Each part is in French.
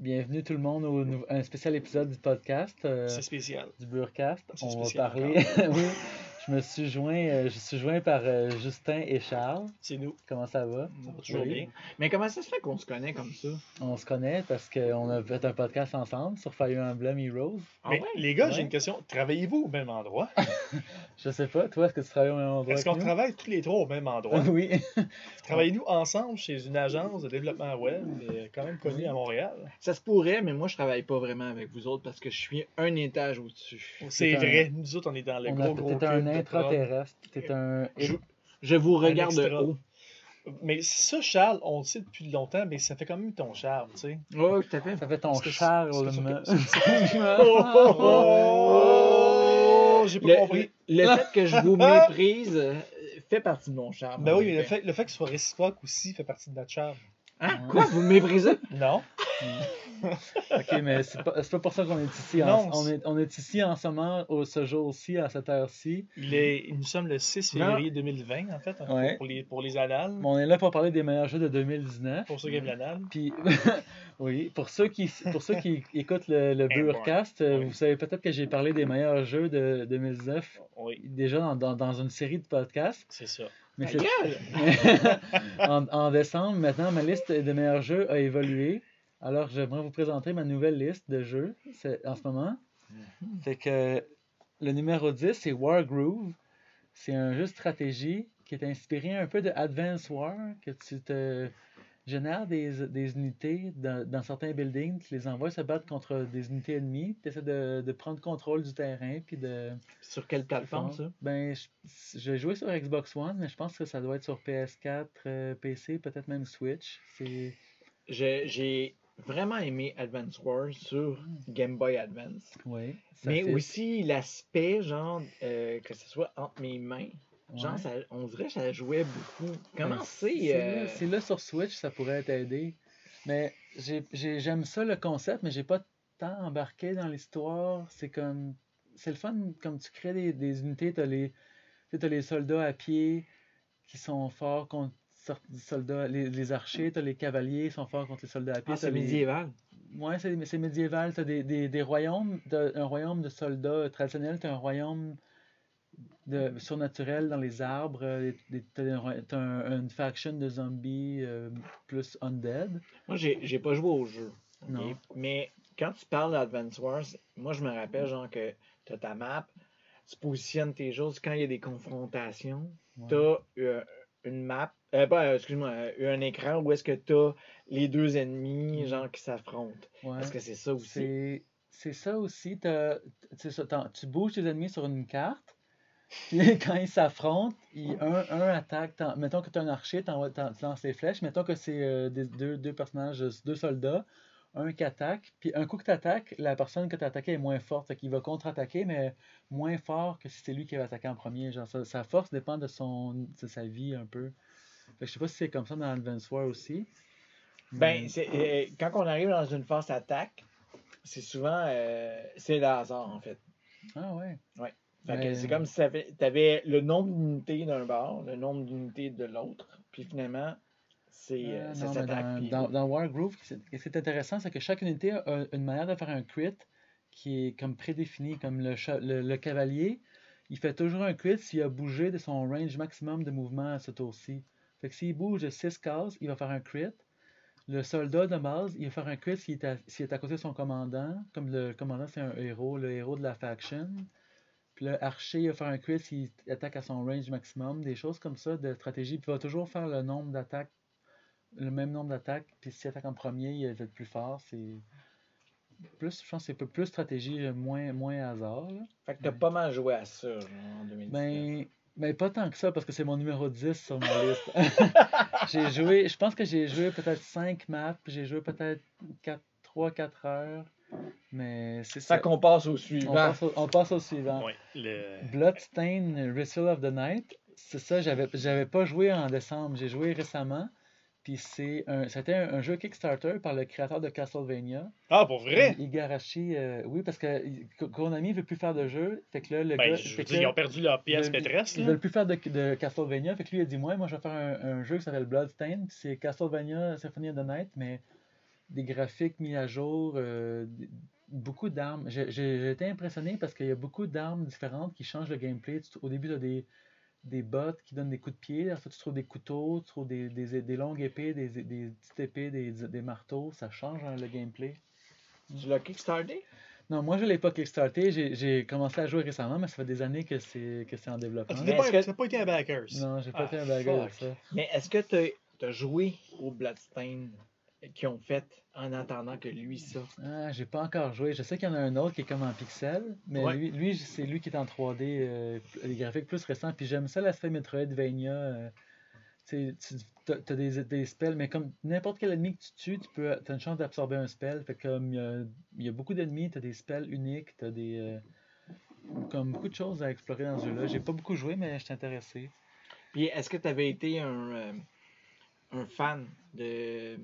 Bienvenue tout le monde au un spécial épisode du podcast. euh, C'est spécial. du Burcast. On va spécial parler. oui, je me suis joint, euh, je suis joint par euh, Justin et Charles. C'est nous. Comment ça va? Ça va toujours Oui. bien. Mais comment ça se fait qu'on se connaît comme ça? On se connaît parce qu'on a fait un podcast ensemble sur Fire Emblem Heroes. Ah Mais ouais? les gars, Ouais. j'ai une question. Travaillez-vous au même endroit? Je sais pas, toi, est-ce que tu travailles au même endroit? Est-ce qu'on travaille tous les trois au même endroit? Oui. Travaillez-nous ensemble chez une agence de développement web, quand même connue à Montréal? Ça se pourrait, mais moi je travaille pas vraiment avec vous autres parce que je suis un étage au-dessus. C'est un- vrai. Nous autres, on est dans le On gros, a- gros un intraterrestre. T'es un. Je, je vous regarde de haut. Mais ça, Charles, on le sait depuis longtemps, mais ça fait quand même ton charme, tu sais. Oui, tout à fait. Ça fait ton Est-ce que- Charles. est-ce que me- ça- Oh, j'ai pas Le, compris. le fait que je vous méprise euh, fait partie de mon charme. Ben en oui, mais le fait, le fait que ce soit réciproque aussi fait partie de notre charme. Hein? Quoi? Vous me méprisez? Non? Ok, mais c'est pas, c'est pas pour ça qu'on est ici. en- Non, on, est, on est ici en ce moment, au, ce jour-ci, à cette heure-ci. Il est, nous sommes le 6 Non. février 2020, en fait, hein, Ouais. pour, les, pour les annales. On est là pour parler des meilleurs jeux de 2019. Pour ceux qui aiment l'annale. Puis, oui, pour ceux qui, pour ceux qui écoutent le, le Eh, Burcast, euh, vous savez peut-être que j'ai parlé des meilleurs jeux de 2019 Oui, déjà dans, dans, dans une série de podcasts. c'est ça. Mais en, en décembre, maintenant, ma liste de meilleurs jeux a évolué. Alors, j'aimerais vous présenter ma nouvelle liste de jeux en ce moment. C'est que le numéro 10, c'est Wargroove. C'est un jeu de stratégie qui est inspiré un peu de Advance War, que tu te génères des, des unités dans, dans certains buildings, tu les envoies se battre contre des unités ennemies, tu essaies de, de prendre contrôle du terrain, puis de... Sur quelle plateforme ça? Ben, je- j'ai joué sur Xbox One, mais je pense que ça doit être sur PS4, euh, PC, peut-être même Switch. J'ai vraiment aimé Advance Wars sur Game Boy Advance. Oui. Mais fait- aussi l'aspect, genre, euh, que ce soit entre mes mains. Genre, Ouais. ça, on dirait que ça jouait beaucoup. Comment c'est? C'est euh, là, c'est là sur Switch, ça pourrait t'aider. Mais j'ai- j'ai- j'aime ça le concept, mais j'ai pas tant embarqué dans l'histoire. C'est comme. C'est le fun, comme tu crées des, des unités, t'as les, t'as les soldats à pied qui sont forts contre soldats, les, les archers, t'as les cavaliers sont forts contre les soldats à pied. Ah, c'est t'as les- médiéval. Ouais, c'est c'est médiéval. T'as des, des, des royaumes, t'as un royaume de soldats traditionnels, t'as un royaume de surnaturel dans les arbres, euh, t'as un t'as une faction de zombies euh, plus undead. Moi, j'ai j'ai pas joué au jeu. Non. Mais quand tu parles d'Advance Wars, moi, je me rappelle, genre, que tu as ta map, tu positionnes tes choses quand il y a des confrontations. Ouais. Tu as une map, euh, pas, euh, excuse-moi, euh, un écran où est-ce que tu as les deux ennemis, Mhm. genre, qui s'affrontent. Ouais. Est-ce que c'est ça aussi? C'est c'est ça aussi. ça, tu bouges tes ennemis sur une carte. Puis quand ils s'affrontent, ils- un, un attaque. Mettons que tu as un archer, tu lances les flèches. Mettons que c'est euh, des- deux, deux personnages, deux soldats. Un qui attaque. Puis un coup que tu attaques, la personne que tu as attaquée est moins forte. Fait qu'il va contre-attaquer, mais moins fort que si c'est lui qui va attaquer en premier. Genre, sa, sa force dépend de, son, de sa vie un peu. Fait que je sais pas si c'est comme ça dans Advance War aussi. Ben, mais- c'est, euh, quand on arrive dans une phase attaque, c'est souvent, euh, c'est le hasard, en fait. Ah ouais. Fait que Mais- c'est comme si tu avais le nombre d'unités d'un bord, le nombre d'unités de l'autre, puis finalement, c'est, euh, s'attaque. dans, puis- dans, dans Wargroove, ce qui est- intéressant, c'est que chaque unité a une manière de faire un crit qui est comme prédéfinie. Comme le, le cavalier, il fait toujours un crit s'il a bougé de son range maximum de mouvement à ce tour-ci. Fait que s'il bouge de 6 cases, il va faire un crit. Le soldat de base, il va faire un crit s'il est, à, s'il est à côté de son commandant. Comme le commandant, c'est un héros, le héros de la faction. Puis le archer, il va faire un crit s'il attaque à son range maximum. Des choses comme ça de stratégie. Puis il va toujours faire le nombre d'attaques le même nombre d'attaques, puis s'il attaque en premier, il va être plus fort. C'est plus, je pense, que c'est un peu plus stratégie, euh, moins, moins hasard. là. Fait que t'as pas mal joué à ça, genre, en 2019. Ben, ben, pas tant que ça, parce que c'est mon numéro 10 sur ma liste. j'ai joué, je pense que j'ai joué peut-être 5 maps, puis j'ai joué peut-être 3-4 heures. Mais c'est ça. Fait qu'on passe au On suivant. passe au, on passe au suivant. Ouais, le... Bloodstain Ritual of the Night, c'est ça, j'avais j'avais pas joué en décembre, j'ai joué récemment. Puis c'est un c'était un, un jeu Kickstarter par le créateur de Castlevania, Ah, pour vrai? Igarashi. euh, oui, parce que Ko- Konami veut plus faire de jeu, fait que là le Ben, gars, je veux dire, là, ils ont perdu leur pièce ils- maîtresse. ils là. veulent plus faire de, de Castlevania, fait que lui il a dit moi, moi je vais faire un, un jeu qui s'appelle Bloodstain, puis c'est Castlevania Symphony of the Night, mais des graphiques mis à jour, euh, beaucoup d'armes. J'ai j'ai- j'ai été impressionné parce qu'il y a beaucoup d'armes différentes qui changent le gameplay. Au début, tu as des, des bots qui donnent des coups de pied. Après, tu trouves des couteaux, tu trouves des, des, des longues épées, des, des petites épées, des, des marteaux. Ça change hein, le gameplay. Tu l'as kickstarté? Non, moi, je ne l'ai pas kickstarté. J'ai j'ai commencé à jouer récemment, mais ça fait des années que c'est que c'est en Ah, développement. tu Mais n'as pas, est-ce que- tu n'as pas été un backers. Non, j'ai pas Ah, fait un ça. Mais est-ce que tu as joué au Bloodstain qu'ils ont fait en attendant que lui sorte? Ah, j'ai pas encore joué. Je sais qu'il y en a un autre qui est comme en pixel, mais Ouais. lui, lui c'est lui qui est en 3D, euh, les graphiques plus récents. Puis j'aime ça l'aspect Metroidvania. euh, tu as, des, des spells, mais comme n'importe quel ennemi que tu tues, tu peux, as une chance d'absorber un spell. Fait que comme il y a, il y a beaucoup d'ennemis, tu as des spells uniques, tu as des. euh, comme beaucoup de choses à explorer dans ce jeu-là. J'ai pas beaucoup joué, mais je suis intéressé. Puis est-ce que tu avais été un, euh, un fan de.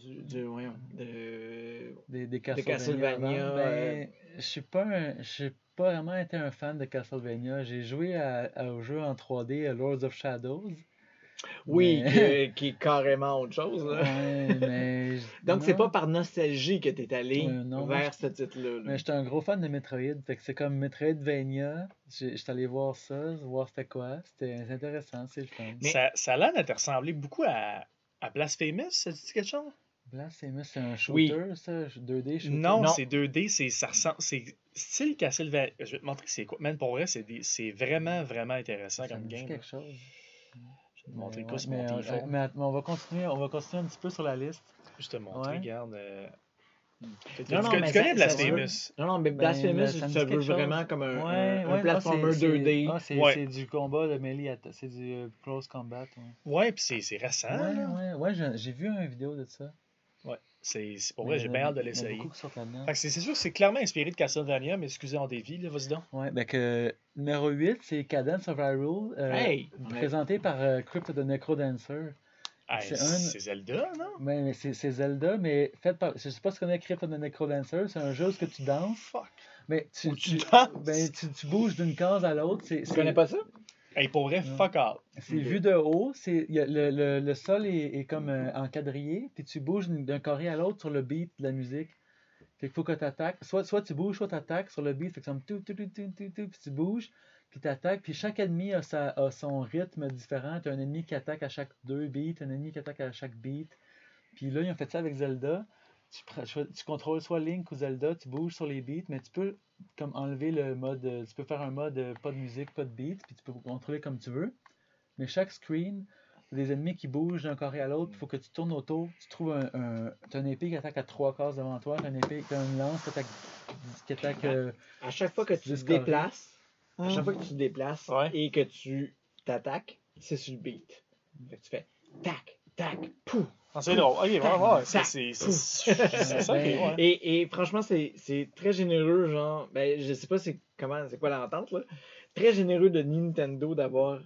Du, du- voyons, de. Des, des Castlevania, Castlevania. avant. euh, Ben, je suis pas un, je suis pas vraiment été un fan de Castlevania. J'ai joué à, à- au jeu en 3D euh, Lords of Shadows. Oui, Mais- que- qui est carrément autre chose. là. Ouais, mais Donc, c'est pas par nostalgie que tu es allé Ouais, non, moi, vers ce titre-là. là. Mais j'étais un gros fan de Metroid, fait que c'est comme Metroidvania. J'ai- J'étais allé voir ça, voir c'était quoi. C'était intéressant, c'est le fun. Mais- Ça, ça a l'air de te ressembler beaucoup à, à Blasphemous, ça dit quelque chose? Blasphemous, c'est un Oui. shooter, ça, 2D shooter? Non, Non. c'est 2D, c'est ça ressemble, c'est style Castlevania. Je vais te montrer c'est quoi. Man, pour vrai, c'est des- c'est vraiment, vraiment intéressant ça comme me dit game. quelque chose. Je vais te montrer Mais quoi ouais, mais, mon euh, téléphone. mais on va continuer, on va continuer un petit peu sur la liste. Je te montre, Ouais. regarde. euh, Non, non, tu mais connais ça- Blasphemous? Non, non, mais Ben, Blasphemous, ça me ça dit veut chose. vraiment comme un, un- un ouais, non, platformer c'est- c'est- 2D. Ah, c'est Ouais. c'est du combat de melee, c'est du euh, close combat. Ouais, Ouais, puis c'est c'est récent. ouais, ouais, ouais, j'ai vu une vidéo de ça. Ouais. C'est c'est- pour vrai, j'ai bien hâte de l'essayer. C'est c'est sûr que c'est clairement inspiré de Castlevania, mais excusez en dévie, là, vas-y donc. Ouais, ben que numéro 8, c'est Cadence of Hyrule, euh, Hey! présenté par euh, Crypt of the Necrodancer. Hey, C'est un- Zelda, non? Mais c'est Zelda, mais fait par. Je sais pas si tu connais Crypt of the Necrodancer, c'est un jeu où ce que tu danses. Fuck. Mais tu, Où tu tu- danses? ben, tu, tu bouges d'une case à l'autre. c'est- Tu connais pas ça? Hey, pour vrai, Non. fuck all. C'est vu de haut, c'est il y a le, le, le sol est, est comme euh, encadrillé, puis tu bouges d'un carré à l'autre sur le beat de la musique. Fait qu'il faut que tu attaques. Soit, soit tu bouges, soit tu attaques sur le beat. Fait que ça me tout, tout, tout, tout, tout, tout, puis tu bouges, puis tu attaques. Puis chaque ennemi a, sa, a son rythme différent. Tu as un ennemi qui attaque à chaque deux beats, un ennemi qui attaque à chaque beat. Puis là, ils ont fait ça avec Zelda. Tu, tu contrôles soit Link ou Zelda, tu bouges sur les beats, mais tu peux comme enlever le mode. euh, Tu peux faire un mode euh, pas de musique, pas de beat, puis tu peux contrôler comme tu veux. Mais chaque screen, des ennemis qui bougent d'un carré à l'autre. Il faut que tu tournes autour. Tu trouves un, un, t'as une épée qui attaque à trois cases devant toi. T'as une épée, t'as une lance qui attaque, qui attaque euh, À chaque fois que tu te déplaces, à chaque fois que tu te déplaces Ouais. et que tu t'attaques, c'est sur le beat. Fait que tu fais tac, tac, pouf. Ah, c'est drôle. Ok, ouais, ouais, c'est ça, ouais. Et, et franchement, c'est c'est très généreux, genre, ben, je sais pas c'est comment, c'est quoi l'entente, là. Très généreux de Nintendo d'avoir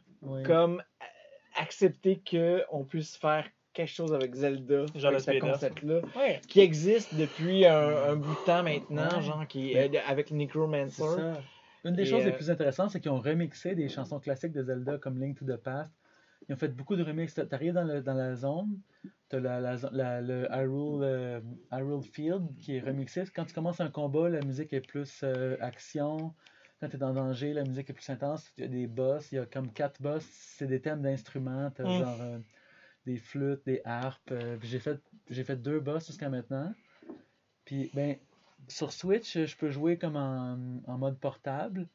comme a- accepté qu'on puisse faire quelque chose avec Zelda, Genre avec le ce concept-là, Ouais. qui existe depuis un, un bout de temps maintenant, Ouais. genre, qui Ben, avec C'est Necromancer. Une des Et, choses les euh, plus intéressantes, c'est qu'ils ont remixé des chansons classiques de Zelda comme Link to the Past. Ils ont fait beaucoup de remixes. Tu arrives dans, le- dans la zone, tu as la, la la- le Hyrule, euh, Hyrule Field qui est remixé. Quand tu commences un combat, la musique est plus euh, action. Quand tu es en danger, la musique est plus intense. Il y a des boss, il y a comme quatre boss. C'est des thèmes d'instruments. Mm. genre des flûtes, des harpes. j'ai fait, j'ai fait deux boss jusqu'à maintenant. Puis, ben, sur Switch, je peux jouer comme en, en mode portable.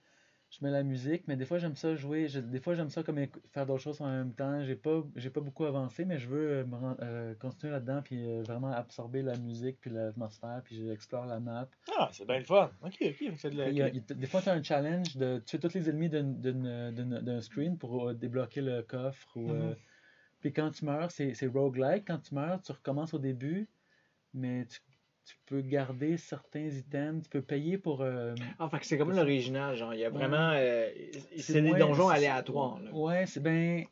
Je mets la musique, mais des fois j'aime ça jouer. je- des fois j'aime ça comme faire d'autres choses en même temps. J'ai pas, j'ai pas beaucoup avancé, mais je veux euh, me euh, continuer là-dedans puis euh, vraiment absorber la musique puis l'atmosphère puis j'explore la map. Ah, c'est bien le fun. Ok, ok, c'est de la. Puis, il des fois tu as un challenge de tuer tous les ennemis d'un screen pour débloquer le coffre. Ou, Mhm. Puis quand tu meurs, c'est c'est roguelike. Quand tu meurs, tu recommences au début, mais tu, tu peux garder certains items. Tu peux payer pour. euh, Ah, fait que c'est comme l'original, genre, il y a vraiment. euh, C'est des donjons aléatoires, là. Ouais, c'est ben.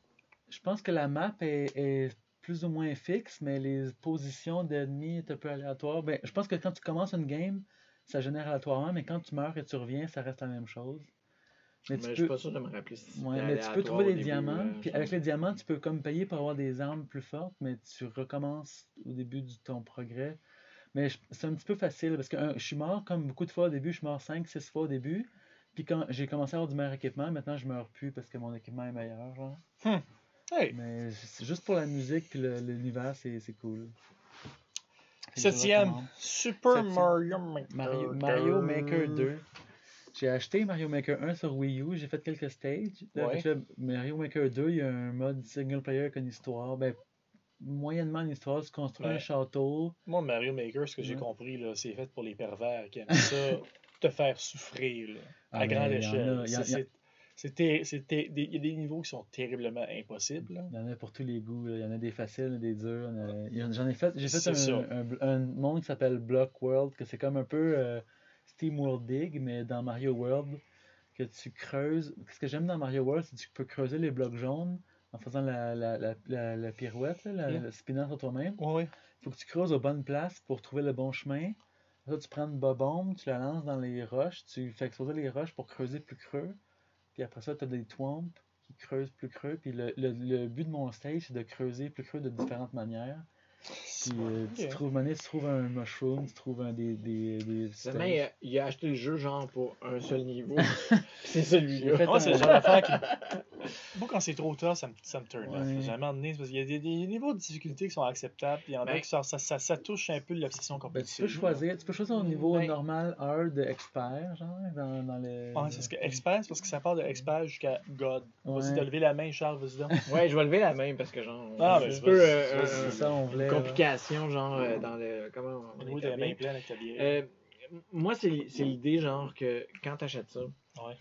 Je pense que la map est, est plus ou moins fixe, mais les positions d'ennemis est un peu aléatoire. Ben, je pense que quand tu commences une game, ça génère aléatoirement, mais quand tu meurs et tu reviens, ça reste la même chose. Mais Mais tu je suis peux, pas sûr de me rappeler si ouais, mais tu peux trouver des début, diamants. euh, Puis avec les diamants, tu peux comme payer pour avoir des armes plus fortes, mais tu recommences au début de ton progrès. Mais c'est un petit peu facile parce que je suis mort comme beaucoup de fois au début. Je suis mort 5-6 fois au début. Puis quand j'ai commencé à avoir du meilleur équipement, maintenant je meurs plus parce que mon équipement est meilleur. Genre. Hey, Mais c'est juste pour la musique puis l'univers, c'est c'est cool. Septième. Super Septième. Mario Maker. Mario, Mario Maker 2. J'ai acheté Mario Maker 1 sur Wii U, j'ai fait quelques stages. Là, Ouais. Mario Maker 2, il y a un mode single player avec une histoire. Ben, moyennement une histoire, tu construis Ouais. un château. Moi, Mario Maker, ce que j'ai compris, c'est fait pour les pervers qui aiment ça, te faire souffrir là, Ah, à mais grande échelle. des- Il y a des niveaux qui sont terriblement impossibles. là. Il y en a pour tous les goûts. là. Il y en a des faciles, des durs. J'en ai fait, j'ai fait un, un monde qui s'appelle Block World, que c'est comme un peu euh, Steam World Dig, mais dans Mario World, que tu creuses. Ce que j'aime dans Mario World, c'est que tu peux creuser les blocs jaunes en faisant la, la, la, la, la pirouette, là, la, Mm. le spinant sur toi-même. Ouais, ouais. Il faut que tu creuses aux bonnes places pour trouver le bon chemin. Là, tu prends une bobombe, tu la lances dans les roches, tu fais exploser les roches pour creuser plus creux. Puis après ça, tu as des twomps qui creusent plus creux. Puis le, le, le but de mon stage, c'est de creuser plus creux de différentes manières. Puis euh, tu, trouves, mané, tu trouves un mushroom, tu trouves un des. des, des il a, il a acheté le jeu genre pour un seul niveau. c'est celui-là. Moi, c'est le genre d'affaire qui. Moi, quand c'est trop tough, ça me, ça me turn off. Ouais. J'ai donné, parce qu'il y a des, des niveaux de difficulté qui sont acceptables, puis il y en a Ben- qui sont- ça, ça, ça touche un peu l'obsession Ben, tu peux choisir, tu peux choisir au niveau Ben- normal, hard, expert, genre, dans, dans le. Ouais, c'est parce que expert, c'est parce que ça part de expert jusqu'à God. Vas-y, Ouais. t'as levé la main, Charles, vas-y donc. Ouais, je vais lever la main parce que genre. Ah, c'est ben, un c'est- peu c'est- euh, C'est un- ça, on voulait. Une là. complication, genre, euh, dans le. Comment on Oui, t'as la main établit. pleine avec ta bière. Euh, moi, c'est c'est l'idée, genre, que quand t'achètes ça, Ouais.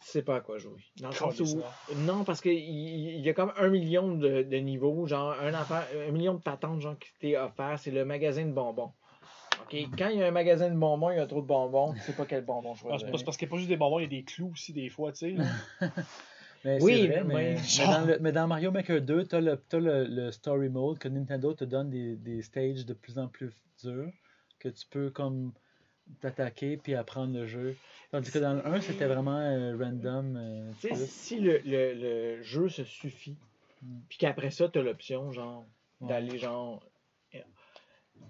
tu sais pas à quoi jouer. Dans le sens où- non. Parce qu'il il y a comme un million de, de niveaux, genre, un, affaire, un million de patentes, genre, qui t'est offert. C'est le magasin de bonbons. OK? Quand il y a un magasin de bonbons, il y a trop de bonbons, tu sais pas quel bonbon Ah, choisir. pas- c'est parce qu'il n'y a pas juste des bonbons, il y a des clous aussi, des fois, tu sais. Mais Oui, vrai, mais- mais, dans le- mais dans Mario Maker 2, tu as, le, t'as le, le story mode que Nintendo te donne des, des stages de plus en plus durs que tu peux comme t'attaquer puis apprendre le jeu. Tandis que dans le 1, c'était vraiment euh, random. euh, Tu sais, si le, le, le jeu se suffit, Mm. puis qu'après ça, t'as l'option, genre, Ouais. d'aller, genre,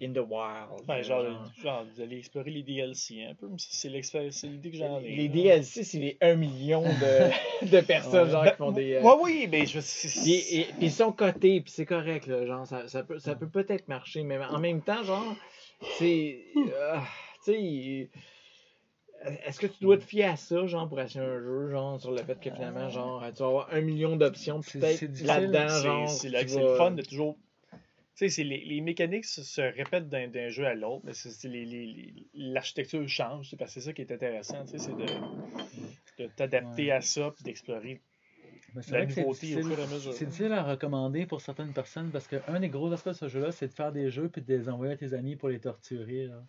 in the wild. Ben, genre, genre. genre, vous allez explorer les DLC un peu, mais c'est l'idée que j'en ai. Les. DLC, c'est les 1 million de, de personnes, Ouais. genre, qui font des. euh, Ouais, oui, mais je Puis, ils sont cotés, puis c'est correct, là, genre, ça, ça peut ça peut peut-être marcher, mais en même temps, genre, c'est... euh, tu sais, est-ce que tu dois te fier à ça, genre, pour acheter un jeu, genre, sur le fait que finalement, genre, tu vas avoir un million d'options, peut-être là-dedans, c'est- genre, c'est le fun de toujours. Tu sais, c'est les, les mécaniques se, se répètent d'un jeu à l'autre, mais c'est l'architecture change, c'est parce que c'est ça qui est intéressant, tu sais, c'est de, de t'adapter Ouais. à ça d'explorer et à mesure. C'est difficile à recommander pour certaines personnes parce qu'un des gros aspects de ce jeu-là, c'est de faire des jeux puis de les envoyer à tes amis pour les torturer. là.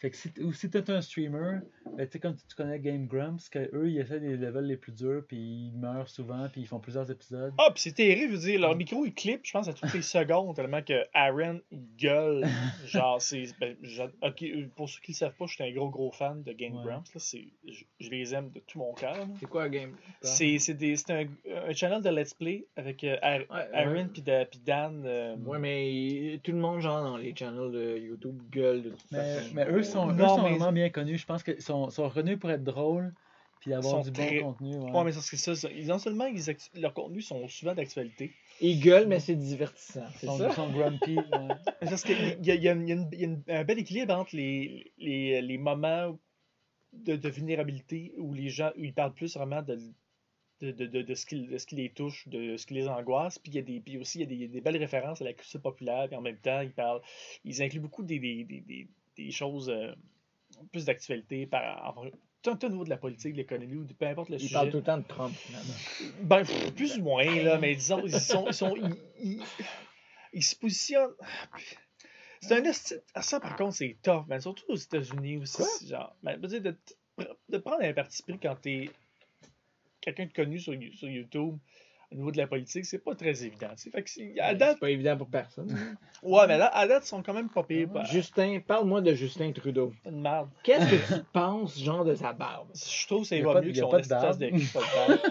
Fait que si, ou si t'es un streamer, ben, tu sais, comme tu, connais Game Grumps, que eux ils essaient des levels les plus durs puis ils meurent souvent puis ils font plusieurs épisodes. Ah, puis c'est terrible, je veux dire, leur micro il clip, je pense, à toutes les secondes, tellement que Aaron il gueule. Genre, c'est. ben, j'a- ok, euh, pour ceux qui le savent pas, je suis un gros gros fan de Game Ouais. Grumps. Là, c'est- je, je les aime de tout mon cœur. C'est quoi, game? C'est c'est des- c'est un, un channel de Let's Play avec euh, Ar- Ouais, Aaron ouais. puis da- puis Dan. euh, Ouais, mais tout le monde, genre, dans les channels de YouTube, gueule de toute Mais, façon. mais eux sont, eux Non, sont mais- vraiment bien connus. Je pense qu'ils sont, sont reconnus pour être drôles puis avoir Sont du très- bon contenu. ouais. Ouais, mais c'est ça, ça. Ils, non seulement ils actu- leurs contenus sont souvent d'actualité, Ils gueulent, mais c'est divertissant, Ils c'est sont, ça? ils sont grumpy. ouais. parce qu'il y a, il y a une- il y a une- il y a une- un bel équilibre entre les, les, les moments de, de vulnérabilité où les gens où ils parlent plus vraiment de, de, de, de, de ce, qui, de ce qui les touche, de ce qui les angoisse. Puis, il y a des, puis aussi, il y a des, des belles références à la culture populaire. Puis en même temps, ils parlent. Ils incluent beaucoup des, des, des, des, choses euh, plus d'actualité par tant au niveau de la politique, de l'économie ou de peu importe le Ils sujet. parlent tout le temps de Trump, finalement. Ben, plus ou moins, là, mais disons, ils sont. Ils, sont, ils, ils- ils se positionnent. C'est un ah, Ça, par contre, c'est tough, man. Surtout aux États-Unis aussi. Genre, ben, de, de prendre un parti pris quand t'es quelqu'un de connu sur, sur YouTube au niveau de la politique, c'est pas très évident. c'est- Ben, date, C'est pas évident pour personne. ouais, mais là, à date, ils sont quand même pas payés. Ah par Justin, parle-moi de Justin Trudeau. une merde. Qu'est-ce que tu penses, genre, de sa barbe? Je trouve que ça va pas de- mieux que y a son pas de.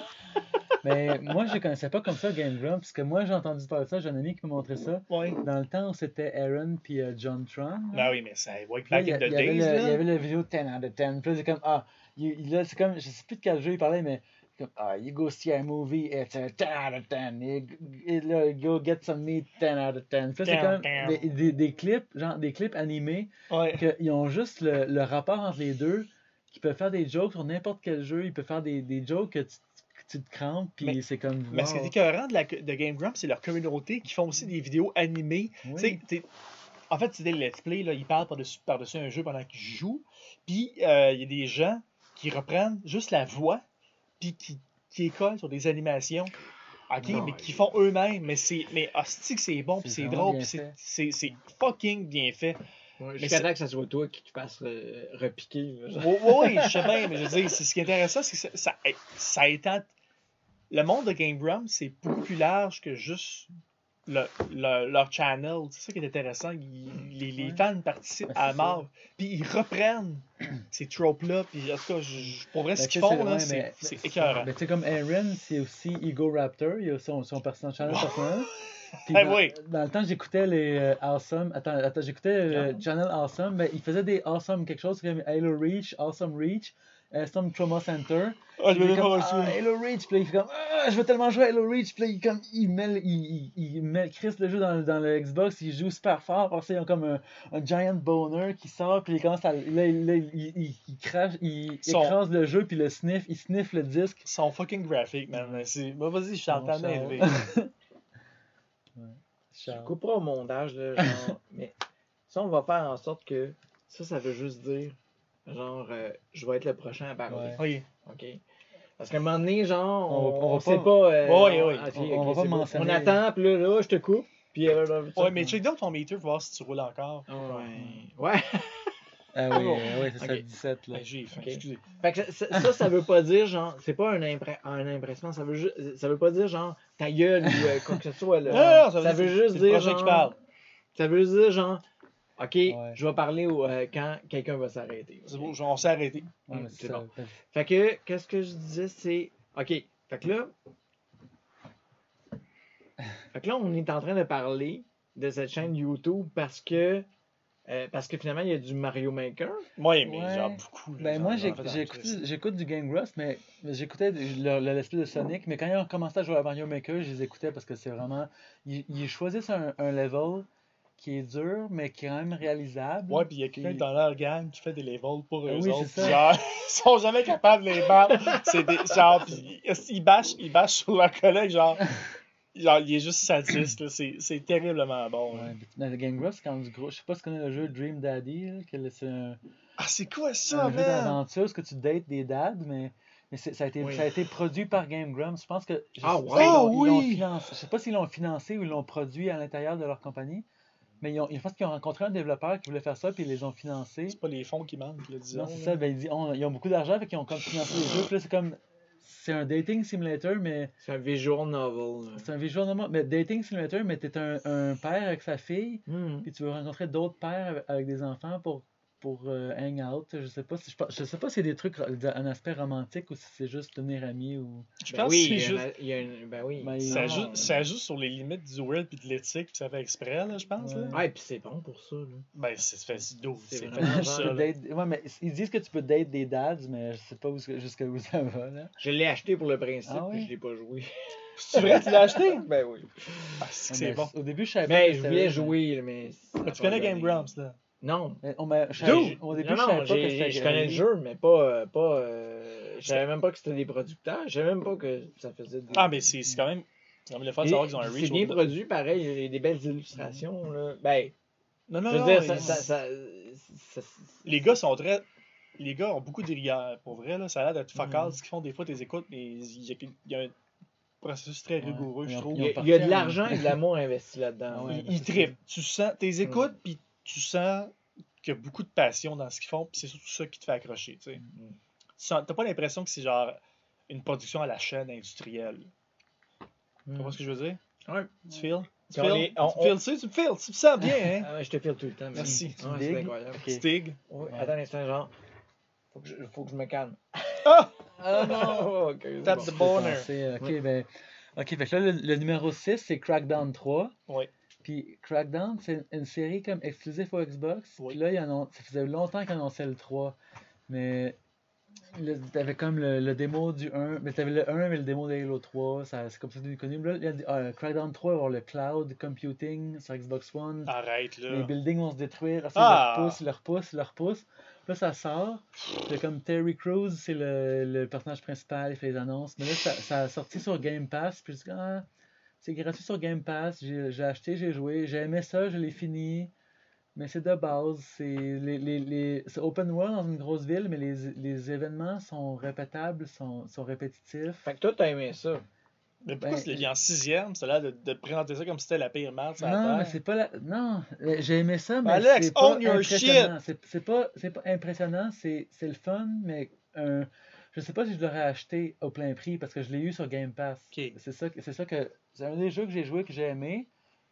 Mais moi, je connaissais pas comme ça Game Grumps, parce que moi, j'ai entendu parler de ça, j'ai un ami qui m'a montré ça. Ouais. Dans le temps c'était Aaron puis euh, John Tron. là. Ben oui, mais ça, ouais, Là, back il y, in the il y avait days, le, il y là. avait la vidéo 10 out of 10. Puis là, c'est comme, ah, il- il- là, c'est comme, je sais plus de quel jeu il parlait, mais comme, ah, you go see a movie, it's a 10 out of 10. You, là, go get some meat, 10 out of 10. Puis là, c'est comme des, des, des clips, genre des clips animés, Ouais. qu'ils ont juste le, le rapport entre les deux, qui peuvent faire des jokes sur n'importe quel jeu, il peut faire des, des jokes que tu, tu te crampes, puis c'est comme. Mais ce qui est écœurant de, la, de Game Grumps, c'est leur communauté qui font aussi des vidéos animées. Oui. Tu sais, t'es- en fait, c'est des let's play, là, ils parlent par-dessus par-dessus un jeu pendant qu'ils jouent. Puis, euh, il y a des gens qui reprennent juste la voix, puis qui, qui écolent sur des animations. OK, Non, mais qui font eux-mêmes. Mais c'est mais hostie que c'est bon, puis C'est drôle, puis c'est- fait. c'est c'est fucking bien fait. Ouais, Mais Jusqu'à temps que ça soit toi qui te fasse euh, repiquer. Oui, oui, je sais bien, mais je veux dire, c'est- ce qui est intéressant, c'est que ça, ça, ça étend. Le monde de Game Grumps, c'est beaucoup plus large que juste le, le- leur channel. C'est ça qui est intéressant. Ils- les, fans participent Ben, à mort. Puis ils reprennent ces tropes-là. Puis en tout cas, je- pour vrai, Ben, ce tu qu'ils font, c'est- là, c'est mais- c'est écœurant. Ben, tu sais, comme Aaron, c'est aussi Ego Raptor, il a son, son personnage channel personnel. Puis Ah dans, oui. dans le temps, j'écoutais les euh, Awesome. Attends, attends j'écoutais le channel Awesome. Ben, il faisait des Awesome quelque chose comme Halo Reach, Awesome Reach, Awesome Trauma Center. Ah, je vais comme, voir ah. Halo Reach, puis il fait comme ah, je veux tellement jouer à Halo Reach, puis il, comme, il met, le- il, il, il met Chris le jeu dans, le- dans le Xbox, il joue super fort, après ça, ils ont comme un, un giant boner qui sort, puis il commence à, là, il- là, il, il, il crache, il Son- écrase le jeu, puis le sniff, il sniffe le disque. Sont fucking graphiques, man. C'est- bah, vas-y, je ça élevé. va. Ouais. Je couperai au montage, là, genre, mais ça, on va faire en sorte que ça, ça veut juste dire, genre, euh, je vais être le prochain à parler. Ouais. Oui. OK? Parce qu'à un moment donné, genre, On on, sait pas- pas. euh, Ouais, ouais. ok, On- va pas attend, puis là, là, je te coupe. Puis, euh, là, ça- Ouais, mais check donc ton meter pour voir si tu roules encore. Ouais. Ouais. Ah oui, euh, oui, c'est ça, Ok. 17 là. Ben, J'ai faim, Ok. excusez. Fait que ça, ça, ça veut pas dire, genre, c'est pas un, impré un impressement, ça veut, ça veut pas dire, genre, ta gueule ou euh, quoi que ce soit. Là. Non, non, ça veut c'est- juste dire, prochain genre, qui parle. ça veut dire, genre, ok, Ouais. je vais parler au, euh, quand quelqu'un va s'arrêter. C'est bon, on s'est arrêté. Ouais, c'est ça. Fait que, qu'est-ce que je disais, c'est, ok, fait que là, fait que là, on est en train de parler de cette chaîne YouTube parce que, euh, parce que finalement, il y a du Mario Maker. Oui, mais Ouais. genre beaucoup. là, Ben genre, moi, le écouté- Christ. j'écoute du Game Rust, mais j'écoutais le, le let's play de Sonic, mais quand ils ont commencé à jouer à Mario Maker, je les écoutais parce que c'est vraiment... Ils, ils choisissent un, un level qui est dur, mais qui est quand même réalisable. Ouais, puis il y a quelqu'un dans leur gang qui fait des levels pour eux Ah oui, autres. Genre, ils sont jamais capables de les battre. C'est des. Genre, ils bâchent, ils bâchent sur leur collègue, genre. Genre, il est juste sadiste, là. C'est c'est terriblement bon. là. Ouais, Rust, c'est quand même du gros... Je sais pas si tu connais le jeu Dream Daddy, là, que le- c'est un, Ah, c'est quoi ça, un jeu d'aventure, ce que tu dates des dads, mais... Mais ça a, été, Oui. ça a été produit par Game Grumps. Je pense que. je Ah sais- ouais? ils Ah ils l'ont oui! financé- Je sais pas s'ils l'ont financé ou ils l'ont produit à l'intérieur de leur compagnie. Mais ils ont, je pense qu'ils ont rencontré un développeur qui voulait faire ça, puis ils les ont financés. C'est pas les fonds qui manquent, là, disons. Non, c'est ça. Ben, ils, disent- on- ils ont beaucoup d'argent, fait qu'ils ont comme financé les jeux. Puis là, c'est comme. C'est un dating simulator, mais. C'est un visual novel. là. C'est un visual normal. Mais dating simulator, mais t'es un, un père avec sa fille, Hmm. puis tu veux rencontrer d'autres pères avec, avec des enfants pour, pour euh, hang out. Je sais pas si je, sais pas si c'est des trucs, un aspect romantique ou si c'est juste devenir amis ou. Je Ben pense oui, que il c'est juste. il y a une- Ben oui. Ben, Ça Non. joue, ça joue sur les limites du world puis de l'éthique, puis ça fait exprès, là, je pense. Ouais. Là. Ouais, puis c'est bon pour ça. Là. Ben, c'est fait d'où C'est C'est vraiment ça, date- ouais, mais ils disent que tu peux date des dads, mais je sais pas où- jusqu'où ça va. Là. Je l'ai acheté pour le principe, Ah oui? puis je l'ai pas joué. C'est vrai, tu l'as acheté? ben oui. Ah, c'est bon. Au début, je savais pas. Mais que je voulais jouer, mais. Mais ça a tu connais Game. Grumps, là? Non. mais on Dude! Au début, non, je savais non, pas que c'était. je connais le jeu, mais pas. euh, pas euh, je savais même pas que c'était des producteurs. Je savais même pas que ça faisait des. Ah, mais c'est c'est quand même. Le fun de Et savoir qu'ils ont un C'est bien produit, pareil, il y a des belles illustrations. Là. Ben, Non, non, je veux non. dire, ça, ça, ça, ça- Les gars sont très. Les gars ont beaucoup de rigueur. Pour vrai, là, ça a l'air d'être fuck Mm. ce qu'ils font. Des fois, tu les écoutes, mais il y a, il y a un processus très rigoureux, je trouve. il, y a, ont il y a de parti l'argent et de l'amour investi là-dedans. Ouais. Ils, ils trippent. Tu sens, tu les écoutes, puis tu sens qu'il y a beaucoup de passion dans ce qu'ils font, puis c'est surtout ça qui te fait accrocher. Tu sais. Mm. Sens- T'as pas l'impression que c'est genre une production à la chaîne industrielle. Tu comprends ce que je veux dire? Ouais. Tu feels? Tu feels? on- Tu feels, tu feels, tu me sens bien, hein? Ah je te file tout le temps. Merci. Ouais, Tu c'est incroyable. Stig. Ouais. Attends un instant, genre. Faut que je, faut que je me calme. Ah! Ah Oh, c'est Tap bon. the boner. Ok, Ouais. ben. Ok, fait que là, le, le numéro 6, c'est Crackdown 3. Oui. Puis Crackdown, c'est une série comme exclusive au Xbox. Oui. Puis là, ils ça faisait longtemps qu'ils annonçaient le 3. Mais là, t'avais comme le, le démo du 1. Mais t'avais le 1 mais le démo de Halo 3. ça- C'est comme ça que c'est connu. Là, il y a dit, ah, Crackdown 3 va avoir le cloud computing sur Xbox One. Arrête, Les là. buildings vont se détruire. Après, Ah! ils le repoussent, ils le repoussent, ils le repoussent. Là, ça sort. C'est comme Terry Crews, c'est le, le personnage principal, il fait les annonces. Mais là, ça, ça a sorti sur Game Pass. Puis je dis, ah, c'est gratuit sur Game Pass. J'ai j'ai acheté, j'ai joué. J'ai aimé ça, je l'ai fini. Mais c'est de base. C'est les, les, les, c'est open world dans une grosse ville, mais les, les événements sont répétables, sont, sont répétitifs. Fait que toi, t'as aimé ça. Mais pourquoi Ben, tu l'as mis en sixième? A l'air de, de présenter ça comme si c'était la pire merde sur la Non, mais c'est pas la. Non, euh, j'ai aimé ça, mais Alex, c'est pas impressionnant. C'est c'est pas, c'est pas impressionnant, c'est c'est le fun, mais un. Je sais pas si je l'aurais acheté au plein prix parce que je l'ai eu sur Game Pass. C'est ça, que- c'est ça que. C'est un des jeux que j'ai joué que j'ai aimé,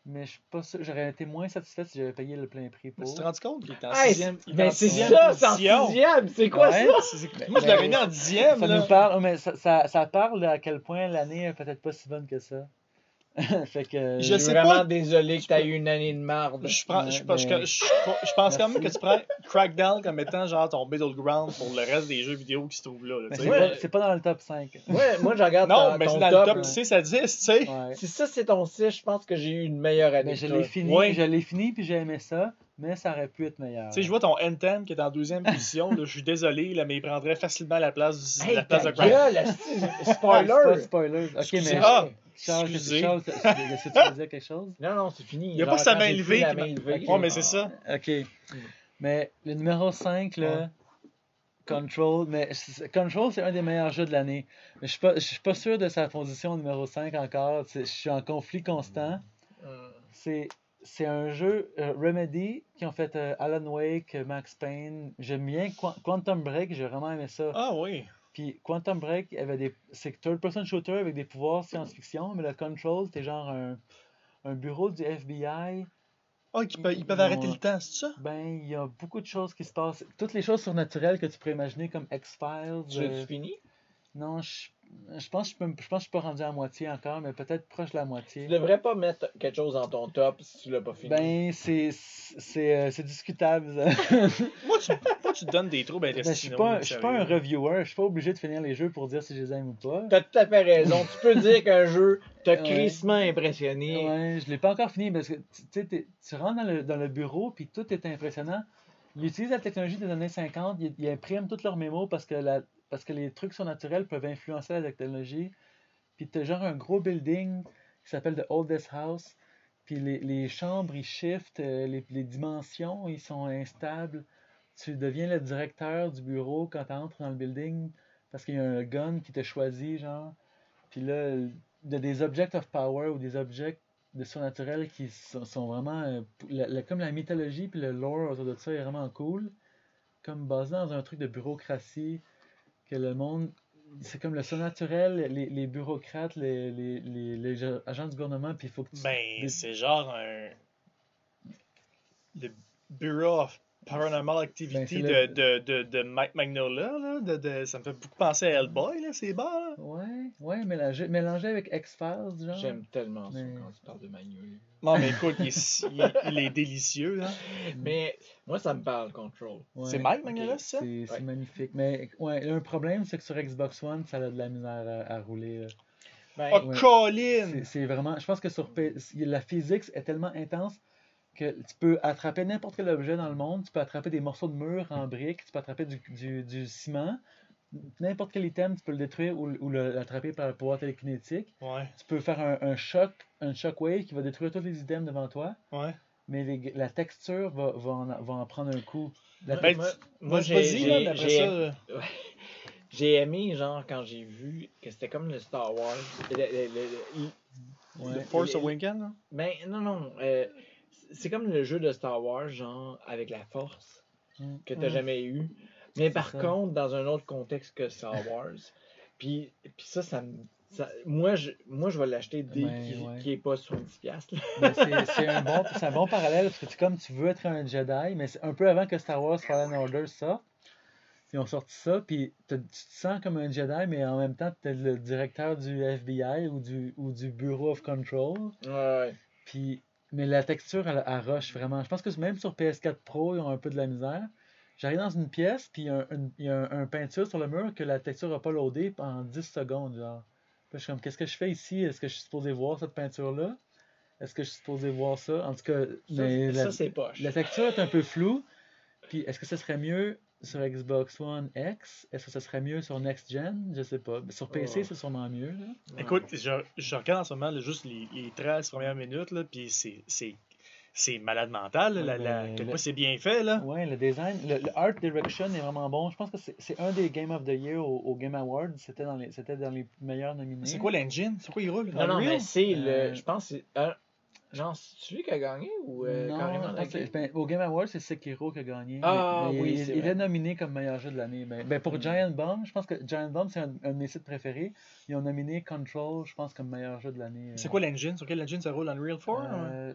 mais je suis pas sûr. J'aurais été moins satisfait si j'avais payé le plein prix Mais pour. tu te rends compte? Qu'il est en Hey, sixième? il est ben en c'est sixième ça, c'est en sixième. C'est quoi Ouais. ça? Ben, Moi, je l'avais ben, mis en dixième, Ça là. nous parle, mais ça, ça, ça parle à quel point l'année est peut-être pas si bonne que ça. fait que. Je Je suis vraiment pas. désolé que t'aies peux- eu une année de marde. Je, prends- je, Ouais, je- je- je pense quand même que tu prends Crackdown comme étant genre ton middle ground pour le reste des jeux vidéo qui se trouvent là. là, Mais tu c'est pas, c'est pas dans le top 5. Ouais, moi, je regarde non, ton, mais ton c'est dans top. le top 6 à 10, tu sais. Ouais. Si ça, c'est ton 6, je pense que j'ai eu une meilleure année. Ben, je l'ai fini, Ouais. je l'ai fini puis j'ai aimé ça, mais ça aurait pu être meilleur. Tu sais, je vois ton N10 qui est en deuxième position. je suis désolé, là, mais il prendrait facilement la place, du, Hey, la place de Crackdown. spoiler! pas spoiler. Ok, mais Ah, Charles. Charles, est-ce tu dire quelque chose? Non, non, c'est fini. Il y a pas sa main levée La main m'a- levée. Mais c'est ça. Ok. Mais le numéro 5, là, Control, mais Control, c'est un des meilleurs jeux de l'année. Mais je suis pas, suis pas sûr de sa position numéro 5 encore. Je suis en conflit constant. Euh, C'est un jeu euh, Remedy qui ont fait euh, Alan Wake, euh, Max Payne. J'aime bien Qu- Quantum Break, j'ai vraiment aimé ça. Ah oui. Puis Quantum Break avait des c'est third-person shooter avec des pouvoirs science-fiction, mais le Control c'était genre un, un bureau du FBI. Ah, ils peuvent, ils peuvent Ils arrêter ont- le temps, c'est ça? Ben il y a beaucoup de choses qui se passent, toutes les choses surnaturelles que tu pourrais imaginer comme X-Files. Tu euh, fini? non, je, je pense que je, peux- je pense que je suis pas rendu à moitié encore, mais peut-être proche de la moitié. Tu devrais pas mettre quelque chose dans ton top si tu l'as pas fini. Ben c'est c'est euh, c'est discutable. ça. Moi, tu, moi, tu te donnes des troubles Ben, je suis pas, je suis pas un reviewer, je suis pas obligé de finir les jeux pour dire si je les aime ou pas. T'as tout à fait raison. tu peux dire qu'un jeu t'a Ouais. crissement impressionné. Ouais, je l'ai pas encore fini parce que tu rentres dans le, dans le bureau puis tout est impressionnant. Ils utilisent la technologie des années 50, ils, ils impriment toutes leurs mémos parce que, la, parce que les trucs surnaturels peuvent influencer la technologie. Puis t'as genre un gros building qui s'appelle The Oldest House. Puis les, les chambres, ils shiftent, euh, les, les dimensions, ils sont instables. Tu deviens le directeur du bureau quand tu entres dans le building parce qu'il y a un gun qui te choisit, genre. Puis là, a des objects of power ou des objets de surnaturel qui sont, sont vraiment. euh, la- la- comme la mythologie puis le lore autour de ça est vraiment cool. Comme basé dans un truc de bureaucratie, que le monde. C'est comme le surnaturel, les, les bureaucrates, les, les, les, agents du gouvernement, puis il faut que tu. Ben, c'est genre un. Le Bureau of Paranormal Activity Ben, de, de, de, de Mike Magnola, là. De, de- ça me fait beaucoup penser à Hellboy, là, c'est bon, là. Ouais, ouais, mélangé, mélangé avec X-Files, genre. J'aime tellement ça quand tu parles de Manuel. Non, mais écoute, il est, il est- il est délicieux, là. Mais moi, ça me parle, Control. Ouais, C'est Mike Magnola, c'est ça? C'est c'est Ouais. magnifique. Mais ouais, un problème, c'est que sur Xbox One, ça a de la misère à, à rouler. là. Ben, Oh, Ouais. Colin! C'est c'est vraiment. Je pense que sur P- la physique est tellement intense que tu peux attraper n'importe quel objet dans le monde. Tu peux attraper des morceaux de mur en briques, tu peux attraper du, du, du ciment. N'importe quel item, tu peux le détruire ou, ou l'attraper par le pouvoir télékinétique. Ouais, Tu peux faire un, un choc, un shockwave qui va détruire tous les items devant toi, ouais. mais les- la texture va, va, en, va en prendre un coup. La moi, moi- tu- moi, j'ai- aimé, genre, quand j'ai vu que c'était comme le Star Wars. Le- le- le- le- Force Awakens, là? Ben, non, non. euh, c'est comme le jeu de Star Wars, genre, avec la force, Mm. que t'as Mm. jamais eu. Mais par ça. contre, dans un autre contexte que Star Wars. puis, puis ça, ça me, ça- moi, je, moi, je vais l'acheter dès Ouais, qu'il ouais. est pas 70$. piastres, là. Mais c'est c'est un, bon, c'est un bon parallèle parce que tu, comme tu veux être un Jedi, mais c'est un peu avant que Star Wars Fallen Order sorte. Ils ont sorti ça, puis tu te sens comme un Jedi, mais en même temps, tu es le directeur du FBI ou du, ou du Bureau of Control. Ouais, ouais. Puis, mais la texture, elle, elle rush vraiment. Je pense que même sur PS4 Pro, ils ont un peu de la misère. J'arrive dans une pièce, puis il y a, un, y a un, un peinture sur le mur que la texture n'a pas loadé en 10 secondes. Genre. Puis je suis comme, qu'est-ce que je fais ici? Est-ce que je suis supposé voir cette peinture-là? Est-ce que je suis supposé voir ça? En tout cas, Ça, mais ça, la, poche. la texture est un peu floue. Puis est-ce que ce serait mieux sur Xbox One X? Est-ce que ce serait mieux sur Next Gen? Je sais pas. Sur PC, Oh. c'est sûrement mieux. Là. Ouais. Écoute, je, je regarde en ce moment là, juste les, les 13 premières minutes, là, puis c'est, c'est, c'est malade mental, là, la, la, quel le- point c'est bien fait. Là. Ouais, le design, le, le art direction est vraiment bon. Je pense que c'est c'est un des Game of the Year au, au Game Awards. C'était dans les, c'était dans les meilleurs nominés. C'est quoi l'engine? C'est quoi il roule? Non, non, mais c'est Euh, le. Je pense que c'est. Euh, genre, c'est celui qui a gagné ou euh, non, carrément je ben, au Game Awards, c'est Sekiro qui a gagné. Ah, mais- mais oui, il, est nominé comme meilleur jeu de l'année. Ben, ben, pour Mm. Giant Bomb, je pense que Giant Bomb, c'est un, un de mes sites préférés. Ils ont nominé Control, je pense, comme meilleur jeu de l'année. C'est quoi l'engine? Sur quel engine ça roule Unreal 4 hein? Euh,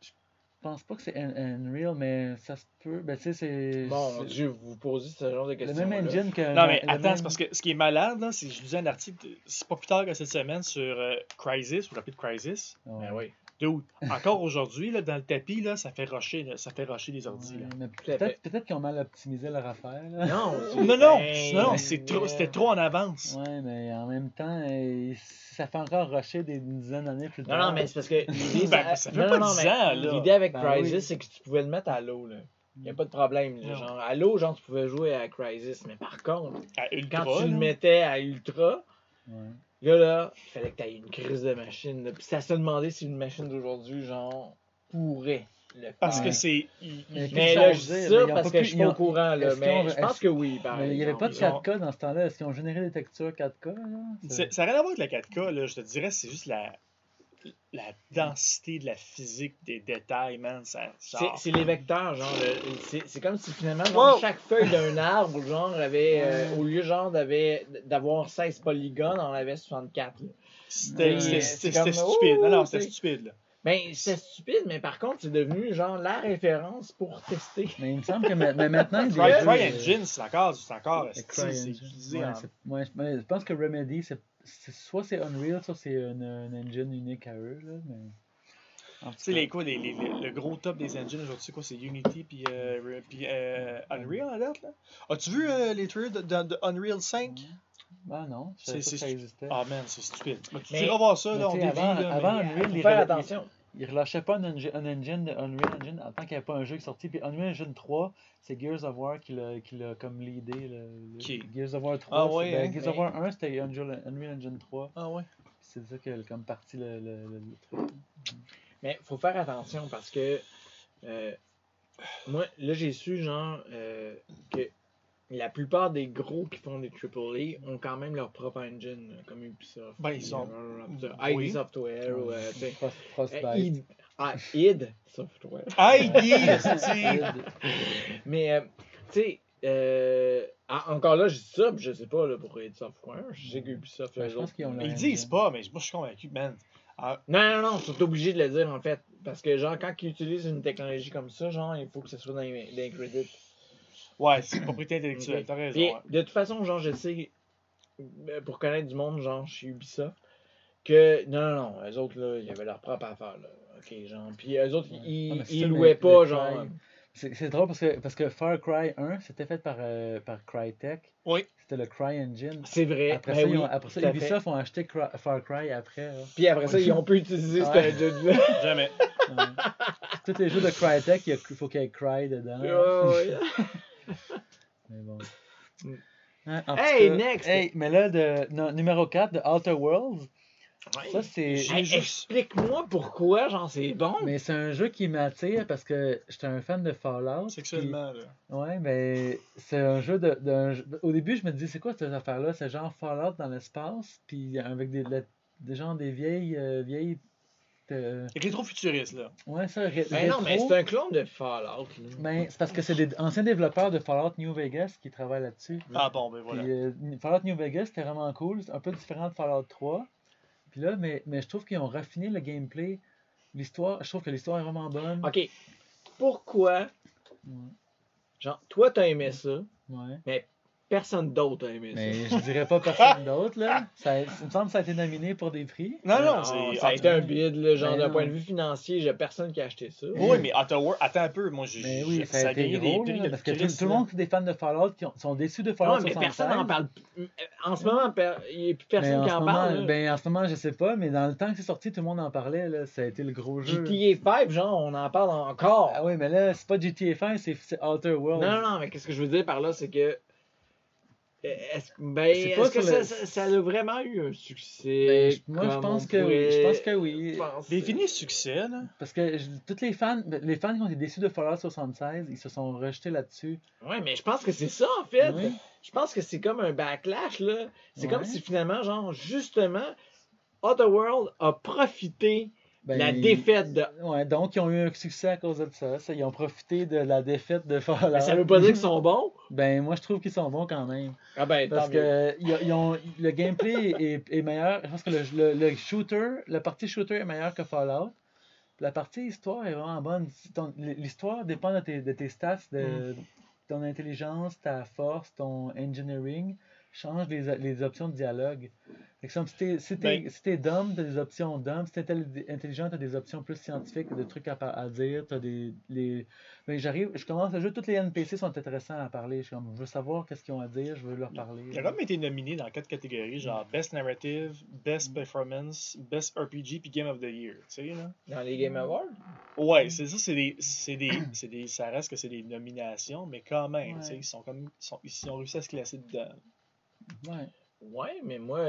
Je pense pas que c'est un- Unreal, mais ça se peut. Ben, tu sais, c'est. Bon, Dieu, vous posez ce genre de le questions. même engine que. Non, mais le attends, même- c'est parce que ce qui est malade, là, c'est que je lisais un article, de- c'est pas plus tard que cette semaine sur euh, Crysis, ou Rapid Crysis. Ouais. Ben oui. Dude, encore aujourd'hui, là, dans le tapis, là, ça fait rusher, là, ça fait rusher les ordi. là. Ouais, peut-être peut-être qu'ils ont mal optimisé leur affaire. Là. Non, Non, non, non, c'est trop- c'était trop en avance. Ouais, mais en même temps, euh, ça fait encore rusher des une dizaine d'années plus Non, tard. non, mais c'est parce que l'idée, Ben, ça fait non, pas non, 10 mais ans, là. L'idée avec Ben Crysis, oui. c'est que tu pouvais le mettre à l'eau, là. Il a pas de problème, là. Non. Genre, à l'eau, genre, tu pouvais jouer à Crysis. Mais par contre, À Ultra, quand tu le mettais à Ultra, Ouais. Là, là, il fallait que tu aies une crise de machine. là. Puis à se demander si une machine d'aujourd'hui, genre, pourrait le faire. Parce que c'est. Mais là, je dis ça Mais parce que je suis pas au courant, là. Mais je pense est-ce- que oui, par Mais il n'y avait pas de exemple. 4K dans ce temps-là. Est-ce qu'ils ont généré des textures 4K? Là? Ça n'a rien à voir avec la 4K, là. Je te dirais, c'est juste la. La densité de la physique des détails, man. Ça, C'est les vecteurs, genre. C'est c'est comme si finalement, genre, Wow. chaque feuille d'un arbre, genre, avait. euh, au lieu, genre, d'avoir 16 polygones, on avait 64. là. C'était stupide. Non, non, ouh, c'était c'est- stupide, là. Ben, c'est stupide, mais par contre, c'est devenu, genre, la référence pour tester. Mais il me semble que ma- mais maintenant, il y Cry, a des Cry jeux, euh, Engine, c'est encore. C'est encore. le c'est- utilisé Ouais, ouais, je- pense que Remedy, c'est- soit c'est Unreal, soit c'est un, un engine unique à eux. Là, mais... Tu sais, les, quoi, les, les- les- le gros top des engines aujourd'hui, c'est quoi C'est Unity puis, euh, puis euh, Unreal à date, là As-tu vu euh, les trailers de, de- de Unreal 5 Ah non, je savais C'est- pas que ça existait. Ah man, c'est stupide. Mais tu Mais- iras voir ça, là, on dévie, avant- là, avant- mais- Unreal, Faut faire attention. Ils relâchaient pas un, engine- un engine de Unreal Engine en tant qu'il n'y avait pas un jeu qui sorti. Puis Unreal Engine 3, c'est Gears of War qui l'a qui l'a comme le- Qui? Gears of War 3. Ah ouais, ben, hein? Gears of War 1, c'était Unreal, Unreal Engine 3. Ah ouais. C'est ça qui a comme parti le, le, le- le truc. Mais faut faire attention parce que euh, moi, là, j'ai su, genre, euh, que la plupart des gros qui font des AAA ont quand même leur propre engine, là, comme Ubisoft. Ben, ils sont- euh, Oui. ID Software, ou, euh, euh, Frostbite. id, ah, id Software. ID, c'est Mais, euh, tu sais, euh, ah, encore là, je dis ça, puis je sais pas là, pour id Software. Je sais que Ubisoft, Ouais, eux je pense autres- qu'ils ont leur Ils disent pas, mais moi je suis convaincu, man. Ah, Non, non, non, ils sont obligés de le dire en fait. Parce que, genre, quand ils utilisent une technologie comme ça, genre, il faut que ce soit dans les, dans les credits. Ouais, c'est propriété intellectuelle, Ok. t'as raison. Puis, ouais. de toute façon, genre, je sais, euh, pour connaître du monde, genre, chez Ubisoft, que non, non, non, eux autres, là, ils avaient leur propre affaire, là. Ok, genre. Puis, eux autres, Ouais. ils, Ah, ils ça, louaient mais pas, genre. C'est c'est drôle parce que, parce que Far Cry 1, c'était fait par, euh, par Crytek. Oui. C'était le Cry Engine. C'est vrai. Après ben ça, oui, ils ont- après ça tout à fait. Ubisoft ont acheté Cry- Far Cry après. là. Puis après ça, ils ont pu utiliser Ouais. ce engine-là. Jamais. Ouais. Tous les jeux de Crytek, il y a- il faut qu'il y ait Cry dedans. Ouais. Mais bon. Hein, Hey, cas, next! Hey, mais là, de, non, numéro 4 de Outer Worlds, ça c'est. J'ai Hey, juste- Explique-moi pourquoi, genre, c'est bon. Mais c'est un jeu qui m'attire parce que j'étais un fan de Fallout. Sexuellement, là. Ouais, mais c'est un jeu de. Au début, je me disais, c'est quoi cette affaire-là? C'est genre Fallout dans l'espace, puis avec des, des gens, des vieilles, euh, vieilles euh, Rétro-futuriste, là. Ouais, ça, ré- Ben non, mais c'est un clone de Fallout. Ben, c'est parce que c'est des anciens développeurs de Fallout New Vegas qui travaillent là-dessus. Ah bon, ben voilà. Puis, euh, Fallout New Vegas, c'était vraiment cool. C'est un peu différent de Fallout 3. Puis là, mais, mais je trouve qu'ils ont raffiné le gameplay. L'histoire, je trouve que l'histoire est vraiment bonne. Ok. Pourquoi, Ouais. genre, toi t'as aimé ça, Ouais. Personne d'autre a aimé Mais ça? je dirais pas personne d'autre, là. Ça, il me semble que ça a été nominé pour des prix. Non, non, Non, c'est. ça a été un bid, là, genre Ben d'un point de vue financier, j'ai personne qui a acheté ça. Oui, mais Outer World, attends un peu, moi, j'ai. Mais oui, ça a été gagné gros, des prix là, de parce que tout, le monde qui est des fans de Fallout qui ont- sont déçus de Fallout Non, mais 76. personne n'en parle. En ce moment, il n'y a plus Mais personne en qui ce en moment, parle. là. ben, en ce moment, je sais pas, mais dans le temps que c'est sorti, tout le monde en parlait. Là. Ça a été le gros jeu. GTA 5, genre, on en parle encore. Ah oui, mais là, c'est pas GTA 5, c'est Outer World. Non, non, non, mais qu'est-ce que je veux dire par là, c'est que. Est-ce ben, C'est pas est-ce que ça, le- ça, ça a vraiment eu un succès? Ben, moi, je pense que oui. Je pense que oui. Définis succès, là. Parce que je- tous les fans, les fans qui ont été déçus de Fallout 76, ils se sont rejetés là-dessus. Ouais, mais je pense que c'est ça, en fait. Oui. Je pense que c'est comme un backlash, là. C'est Ouais. comme si finalement, genre, justement, Otherworld a profité Ben, la défaite de. Ouais, donc ils ont eu un succès à cause de ça. ça. Ils ont profité de la défaite de Fallout. Mais ça veut pas dire qu'ils sont bons? Ben, moi, je trouve qu'ils sont bons quand même. Ah ben, Parce que ils- ils ont, le gameplay est, est meilleur. Je pense que le, le- le shooter, la partie shooter est meilleure que Fallout. La partie histoire est vraiment bonne. L'histoire dépend de tes, de tes stats, de ton intelligence, ta force, ton engineering. Change les, les options de dialogue. Exemple, si t'es si Ben- dumb, t'as des options dumb. Si t'es intelli- intelligent, t'as des options plus scientifiques, des trucs à, à dire. T'as des. Les... Ben, j'arrive, je commence le jeu, tous les NPC sont intéressants à parler. Je, comme, veux savoir qu'est-ce qu'ils ont à dire, je veux leur parler. Il a quand même été nominé dans quatre catégories, genre Best Narrative, Mm. Best Performance, Best RPG, puis Game of the Year, tu sais, là. Dans les Game Awards? Ouais, c'est ça, c'est des, c'est des, c'est des, ça reste que c'est des nominations, mais quand même, tu sais, ils sont comme, ils, sont, ils ont réussi à se classer dedans. Ouais. Ouais, mais moi,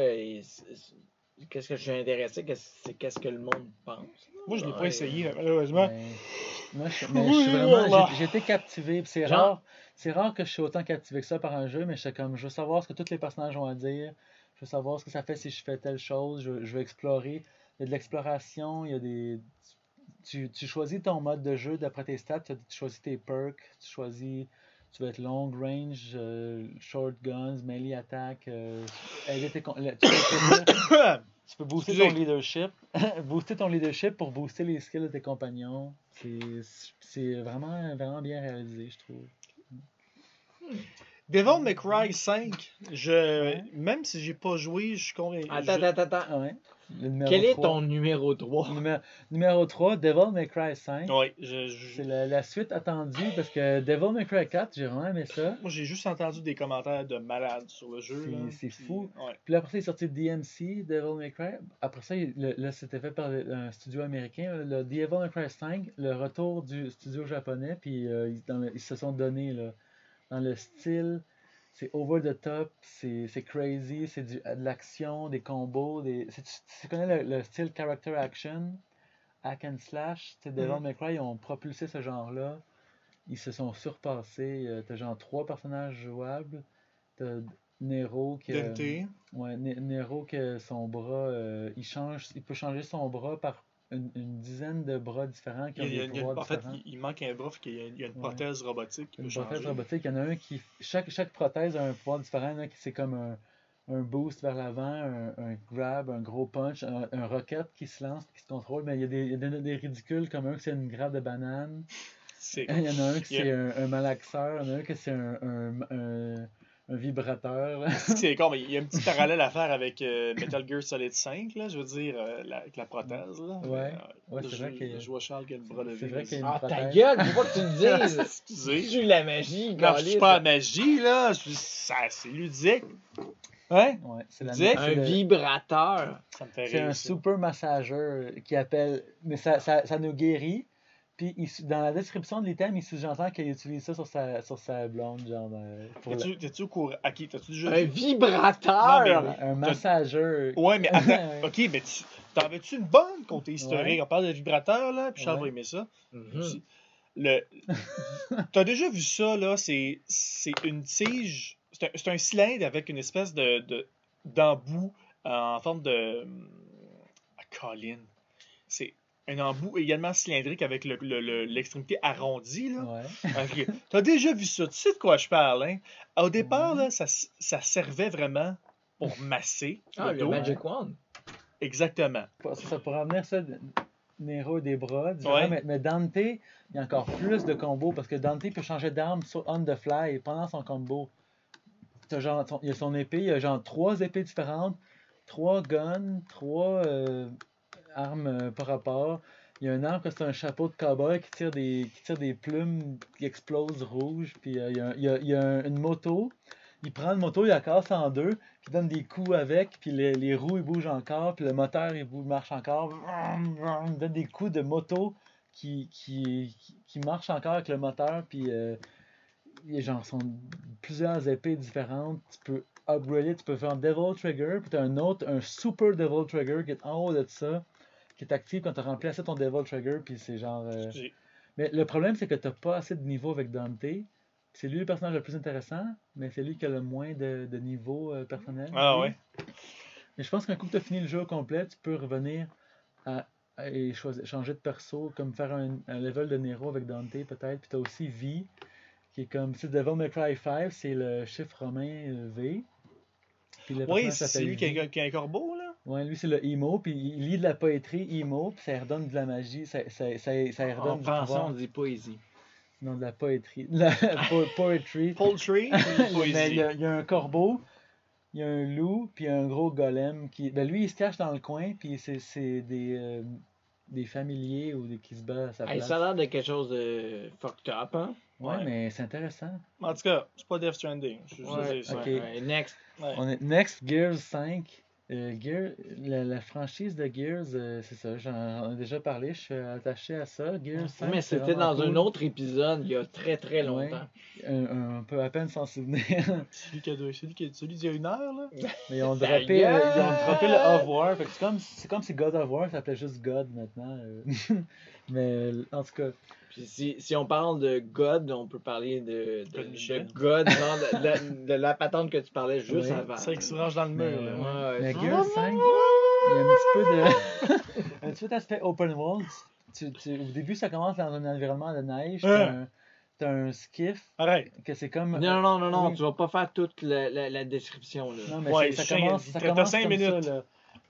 qu'est-ce que je suis intéressé, c'est qu'est-ce que le monde pense. Moi, je l'ai pas essayé, malheureusement. Mais, moi, je, mais je suis vraiment. voilà. j'ai- été captivé. C'est Genre- rare, c'est rare que je suis autant captivé que ça par un jeu, mais je comme, je veux savoir ce que tous les personnages ont à dire. Je veux savoir ce que ça fait si je fais telle chose. Je, je veux explorer. Il y a de l'exploration, il y a des. Tu, tu choisis ton mode de jeu d'après tes stats, tu, tu choisis tes perks, tu choisis. Tu vas être long range, euh, short guns, melee attack. euh, aider tes con- tu, peux, tu peux booster ton leadership. booster ton leadership pour booster les skills de tes compagnons. C'est- C'est vraiment, vraiment bien réalisé, je trouve. Devil May Cry 5, je, Ouais. même si j'ai pas joué, je suis convaincu. Attends, je- attends, attends. Ouais. Quel est 3. ton numéro 3? Numéro, numéro 3, Devil May Cry 5. Ouais, je, je- C'est la, la suite attendue parce que Devil May Cry 4, j'ai vraiment aimé ça. moi j'ai juste entendu des commentaires de malades sur le jeu. C'est- là, c'est puis- fou. Ouais. Puis là, après ça, il est sorti DMC, Devil May Cry. Après ça, il- le- là, c'était fait par un studio américain. Le Devil May Cry 5, le retour du studio japonais. Puis euh, ils, dans le- ils se sont donnés là, dans le style. C'est over the top, c'est crazy, c'est du- de l'action, des combos. Des... Si tu, tu connais le, le style character action, hack and slash, tu sais, Devil Mhm. May Cry, ils ont propulsé ce genre-là. Ils se sont surpassés. Euh, T'as genre trois personnages jouables. T'as Nero qui. a- Dante. Ouais, Ne- Nero que son bras, euh, il change, il peut changer son bras par une, une dizaine de bras différents qui Il, ont y a- des il y a- en fait, il, il manque un bras, qu'il y a, il y a une Ouais. prothèse robotique qui Une peut prothèse changer. robotique, il y en a un qui, chaque, chaque prothèse a un pouvoir différent, il y en a qui c'est comme un, un boost vers l'avant, un, un grab, un gros punch, un, un rocket qui se lance, qui se contrôle, mais il y a des, il y a des, des ridicules comme un qui c'est une grappe de banane, il y en a un qui Il c'est un, un malaxeur, il y en a un qui c'est un, un vibrateur. là. c'est con, mais il y a un petit parallèle à faire avec euh, Metal Gear Solid 5, là, je veux dire, euh, la- avec la prothèse. Là. Ouais. Mais, Ouais, euh, c'est je, vrai que- je vois Charles qui a le bras levé. C'est vrai vas-y. qu'il y a Ah, ta gueule, faut pas que tu le dises! Excusez. C'est la magie, Non, je suis pas magie, là. Je- ça, c'est ludique. Hein? Ouais, c'est la Dis- c'est Un le- vibrateur. Ça me fait C'est un super massageur qui appelle. Mais ça, ça, ça nous guérit. Puis il- dans la description de l'item, il sous-entend qu'il utilise ça sur sa, sur sa blonde, genre. euh, pour T'es-tu t'es-tu au courant? Ok, t'as-tu déjà Un vibrateur! Non, la- un massageur. Ouais, mais attends. Ok, mais tu. T'en veux-tu une bonne côté historique? Ouais. On parle de vibrateur, là, puis Charles Ouais. va aimer ça. Mhm. aussi. Le... T'as déjà vu ça, là? C'est c'est une tige. C'est un, c'est un cylindre avec une espèce de de- d'embout en forme de. Ah, colline. C'est un embout également cylindrique avec le- le- le- l'extrémité arrondie. Là. Ouais. Ok. T'as déjà vu ça, tu sais de quoi je parle, hein? Au départ, Ouais. là, ça, ça servait vraiment pour masser Ah, le le dos. Magic Wand. Exactement. Ça, ça pourrait amener ça, de- Nero et des bras. Ouais. mais, mais Dante, il y a encore plus de combos parce que Dante peut changer d'arme sur on the fly pendant son combo. Genre, son- il y a son épée, il y a genre trois épées différentes, trois guns, trois euh, armes euh, par rapport. Il y a un arme que c'est un chapeau de cowboy qui tire des, qui tire des plumes qui explosent rouges. Puis euh, il y a, une moto. Il prend une moto, il la casse en deux, puis il donne des coups avec, puis les, les roues bougent encore, puis le moteur il bouge, marche encore. Il donne des coups de moto qui, qui, qui, marchent encore avec le moteur, puis euh, a genre sont plusieurs épées différentes. Tu peux upgrader, tu peux faire un Devil Trigger, puis tu un autre, un Super Devil Trigger qui est en haut de ça, qui est actif quand tu as rempli assez ton Devil Trigger, puis c'est genre. euh, mais le problème, c'est que tu pas assez de niveau avec Dante. C'est lui le personnage le plus intéressant, mais c'est lui qui a le moins de, de niveau euh, personnel. Ah ouais? Mais je pense qu'un coup que tu as fini le jeu au complet, tu peux revenir à, à- et choisir, changer de perso, comme faire un, un level de Nero avec Dante peut-être. Puis tu as aussi V, qui est comme si Devil May Cry 5, c'est le chiffre romain euh, V. Puis le Oui, c'est lui qui a, qui a un corbeau, là. Ouais, lui c'est le emo, puis il lit de la poétrie emo, puis ça lui redonne de la magie, ça, ça, ça, ça lui En redonne du français, pouvoir. on dit poésie. Non, de la poétrie. De la po- poetry. Poultry, Mais il y, a, il y a un corbeau, il y a un loup, puis il y a un gros golem qui. Ben lui, il se cache dans le coin, puis c'est c'est des, euh, des familiers ou des qui se battent à sa Hey, place. ça a l'air de quelque chose de fucked up, hein? Ouais, Ouais. mais c'est intéressant. En tout cas, c'est pas Death Stranding. Je Ouais, dire ça. ok. ouais, next. Ouais. On est Next Gears 5. Euh, Gear- la, la franchise de Gears, euh, c'est ça, j'en ai déjà parlé, je suis attaché à ça. Gears 5. Mais c'était dans un autre épisode il y a très très Ouais. longtemps. Un- un- on peut à peine s'en souvenir. Celui qui a deux- celui qui a- celui d'il y a une heure, là. Mais ils ont Ta droppé, le, ils ont droppé le Of War. C'est comme, c'est comme si God of War s'appelait juste God maintenant. euh. Mais en tout cas, Puis si, si on parle de God, on peut parler de, de, God de God, genre de, de la- de la patente que tu parlais juste Ouais. avant. C'est qui se range dans le mur, Mais, là. Ouais, mais ouais. Gears 5, il y a un petit peu de. un petit peu d'aspect open world. Tu, tu- au début, ça commence dans un environnement de neige. T'as Hein. un, t'as un skiff Arrête. que c'est comme. Non, non, non, non, Oui. tu vas pas faire toute la, la, la description. Là. Non, mais Ouais, ça commence, ça commence cinq comme minutes. ça, là.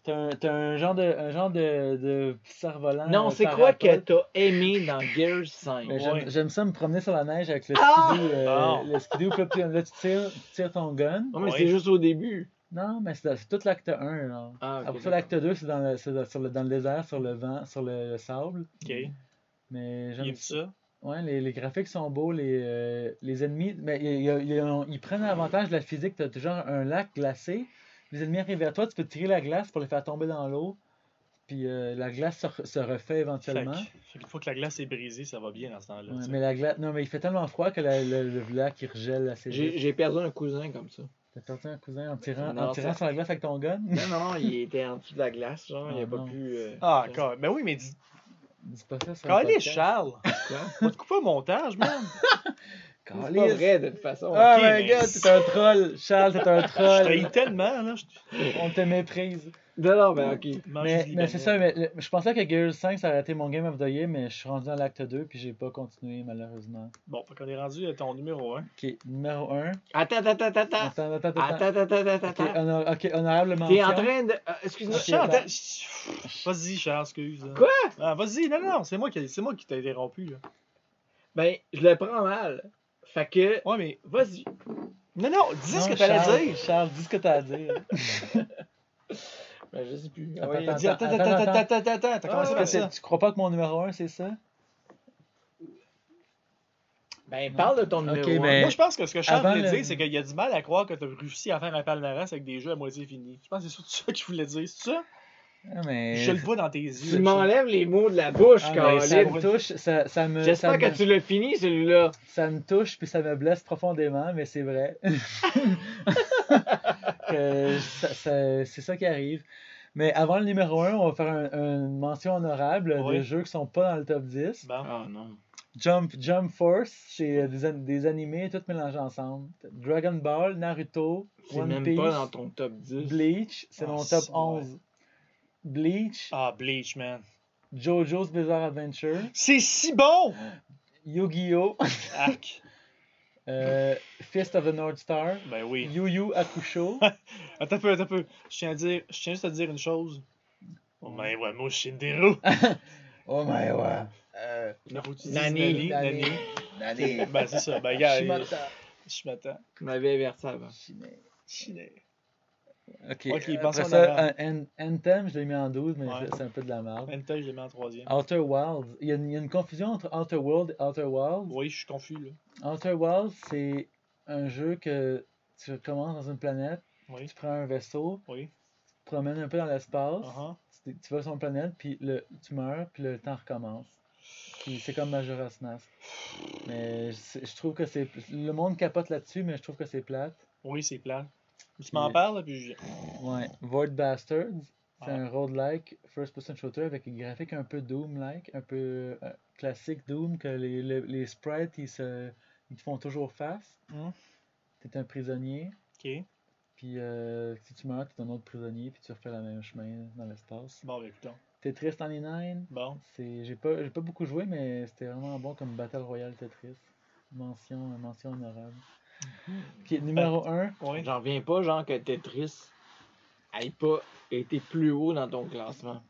T'as un, t'as un genre de, un genre de, de cerf-volant. Non, c'est quoi que t'as aimé dans Gears 5? Mais j'aime- Ouais. J'aime ça me promener sur la neige avec le Ah! skidoo. euh, Ah! le skidoo, puis là, tu- tires, tu tires ton gun. Non, mais Ouais. c'est juste au début. Non, mais c'est c'est tout l'acte 1. là. Ah, ok, Après ça, l'acte 2, c'est dans le, c'est dans- sur le, dans le désert, sur le vent, sur le, le sable. Ok. Mais j'aime aime ça. Ouais, les, les graphiques sont beaux, les, euh, les ennemis. Mais il y a- il y a- ils prennent l'avantage de la physique. Tu as toujours un lac glacé. Les ennemis arrivent vers toi, tu peux tirer la glace pour les faire tomber dans l'eau. Puis euh, la glace se, re- se refait Fait éventuellement. que- fait qu'une fois que la glace est brisée, ça va bien dans ce temps-là. Ouais, mais la glace. Non, mais il fait tellement froid que la- le, le lac il regèle assez J'ai vite. j'ai perdu un cousin comme ça. T'as perdu un cousin en tirant, Non, en tirant ça- sur la glace avec ton gun? Non, non, il était en dessous de la glace, genre, il Ah, a pas non. pu. euh, Ah, encore. Ben oui, mais dis. Dis pas ça podcast. Charles. Quoi? On te coupe pas au montage, man. C'est pas vrai, de toute façon. Oh my mais- god, t'es un troll! Charles, t'es un Je troll! t'haïs tellement, là. je- On te méprise. Non, non, ben ok. Mange Mais, c'est ça, mais, le- je pensais que Gears 5 ça aurait été mon Game of the Year, mais je suis rendu à l'acte 2 puis j'ai pas continué malheureusement. Bon, fait qu'on est rendu à ton numéro 1. Ok, numéro 1. Attends, attends, attends, attends. Attends, attends, attends. Attends, attends, attends, Ok, attends. honor- ok, honorable mention. T'es en train de. ah, Excuse-moi. Charles, attends. Vas-y, Charles, excuse. Quoi? Ah, vas-y, non, non, c'est moi qui, c'est moi qui t'ai interrompu. Là. Ben, je le prends mal. Fait que. Ouais, mais. Vas-y. Non, non, dis Non, ce que t'allais dire. Charles, dis ce que t'as à dire. Ben, je sais plus. Attends, attends, Dis, attends, attends, attends, attends, attends. attends, attends, attends, t'as Ah, commencé par que ça. tu crois pas que mon numéro 1 c'est ça? Ben, parle de ton numéro. un. ben- Moi, je pense que ce que Charles voulait le- dire, c'est qu'il y a du mal à croire que t'as réussi à faire un palmarès avec des jeux à moitié finis. Je pense que c'est surtout ça qu'il voulait dire. C'est ça? Ah, mais... Je le vois dans tes Tu yeux. m'enlèves les mots de la bouche, Ah, mais ça me touche, ça, ça me, J'espère que me, tu l'as fini, celui-là. ça me touche puis ça me blesse profondément, mais c'est vrai. C'est ça qui arrive. Mais avant le numéro 1, on va faire un- une mention honorable Oui. de jeux qui sont pas dans le top 10. Bon. Ah non. Jump, Jump Force, c'est des, an- des animés tout mélangés ensemble. Dragon Ball, Naruto, C'est One même Piece, pas dans ton top 10. Bleach, c'est Ah, mon top c'est vrai. 11. Bleach, Ah, Bleach, man. JoJo's Bizarre Adventure, C'est si bon! Yu-Gi-Oh! Arc. euh, Fist of the North Star, Ben oui. Yu Yu Hakusho, Attends un peu, attends un peu. Je tiens, à dire, je tiens juste à te dire une chose. Oh, ben ouais, moi, Shindero. Oh my god. Euh, Nani. Nani. Nani. Nani. Ben c'est ça. Ben gars, Shimata. je m'attends. Tu m'avais averti avant. Shine. Ok, Ok, pensons après en ça, avant. un- un- Anthem, je l'ai mis en 12, mais Ouais. c'est- un peu de la merde. Hentai, je l'ai mis en troisième. Outer Wilds, il y, a une, il y a une confusion entre Outer World et Outer Wilds. Oui, je suis confus là. Outer Wilds, c'est un jeu que tu commences dans une planète, Oui, tu prends un vaisseau, oui. tu te promènes un peu dans l'espace, Uh-huh. tu, tu vas sur une planète, puis le, tu meurs, puis le temps recommence. Puis c'est comme Majora's Mask. Mais je, je trouve que c'est. Le monde capote là-dessus, mais je trouve que c'est plate. Oui, c'est plat. Tu m'en Puis- parles, puis je... Ouais. Void Bastards, c'est Ah. un roguelike first-person shooter avec un graphique un peu Doom-like, un peu euh, classique Doom, que les, les, les sprites ils, se, ils te font toujours face. Hmm. T'es un prisonnier, Ok. puis euh, si tu meurs, t'es un autre prisonnier, puis tu refais le même chemin dans l'espace. Bon, ben écoutons. Tetris 99, Bon. c'est j'ai pas, j'ai pas beaucoup joué, mais c'était vraiment bon comme Battle Royale Tetris. Mention, mention honorable. Ok, numéro 1. Oui. J'en reviens pas, genre, que Tetris ait pas été plus haut dans ton classement.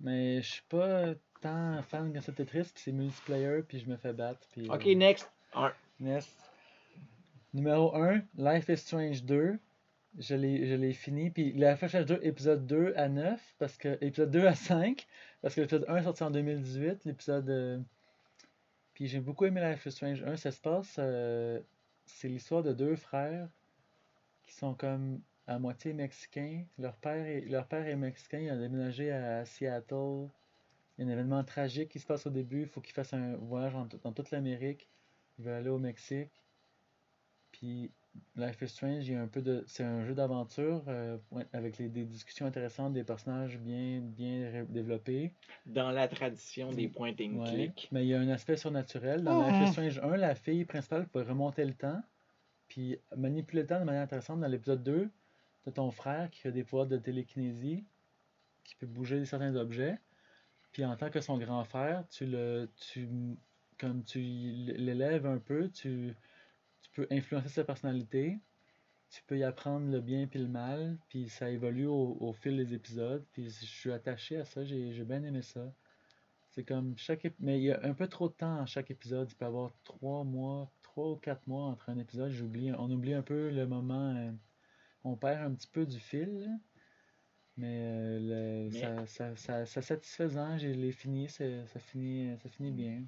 Mais je suis pas tant fan de ce Tetris, puis c'est multiplayer, puis je me fais battre. Puis, Ok, euh, next. Un. Next. Numéro 1, Life is Strange 2. Je l'ai je l'ai fini. Puis Life is Strange 2, épisode 2 à 9, parce que épisode 2 à 5, parce que l'épisode 1 est sorti en 2018. L'épisode. euh, Puis j'ai beaucoup aimé Life is Strange 1. Ça se passe. euh, C'est l'histoire de deux frères qui sont comme à moitié mexicains. Leur père est, mexicain. Il a déménagé à Seattle. Il y a un événement tragique qui se passe au début. Il faut qu'il fasse un voyage dans toute l'Amérique. Il veut aller au Mexique. Puis Life is Strange, il y a un peu de. C'est un jeu d'aventure euh, avec les- des discussions intéressantes, des personnages bien, bien développés. Dans la tradition des point and Ouais. click. Mais il y a un aspect surnaturel. Dans Life is Strange 1, la fille principale peut remonter le temps, puis manipuler le temps de manière intéressante. Dans l'épisode 2, tu ton frère qui a des pouvoirs de télékinésie, qui peut bouger certains objets. Puis en tant que son grand frère, tu le. Tu, comme tu l'élèves un peu, tu peux influencer sa personnalité. Tu peux y apprendre le bien puis le mal, puis ça évolue au, au fil des épisodes. Puis je suis attaché à ça, j'ai bien aimé ça. C'est comme chaque mais il y a un peu trop de temps à chaque épisode. Il peut y avoir trois mois, trois ou quatre mois entre un épisode. J'oublie, on oublie un peu le moment. euh, on perd un petit peu du fil. là. Mais, euh, le- ça, ça, ça, ça satisfaisant. J'ai les fini, ça finit, ça finit bien.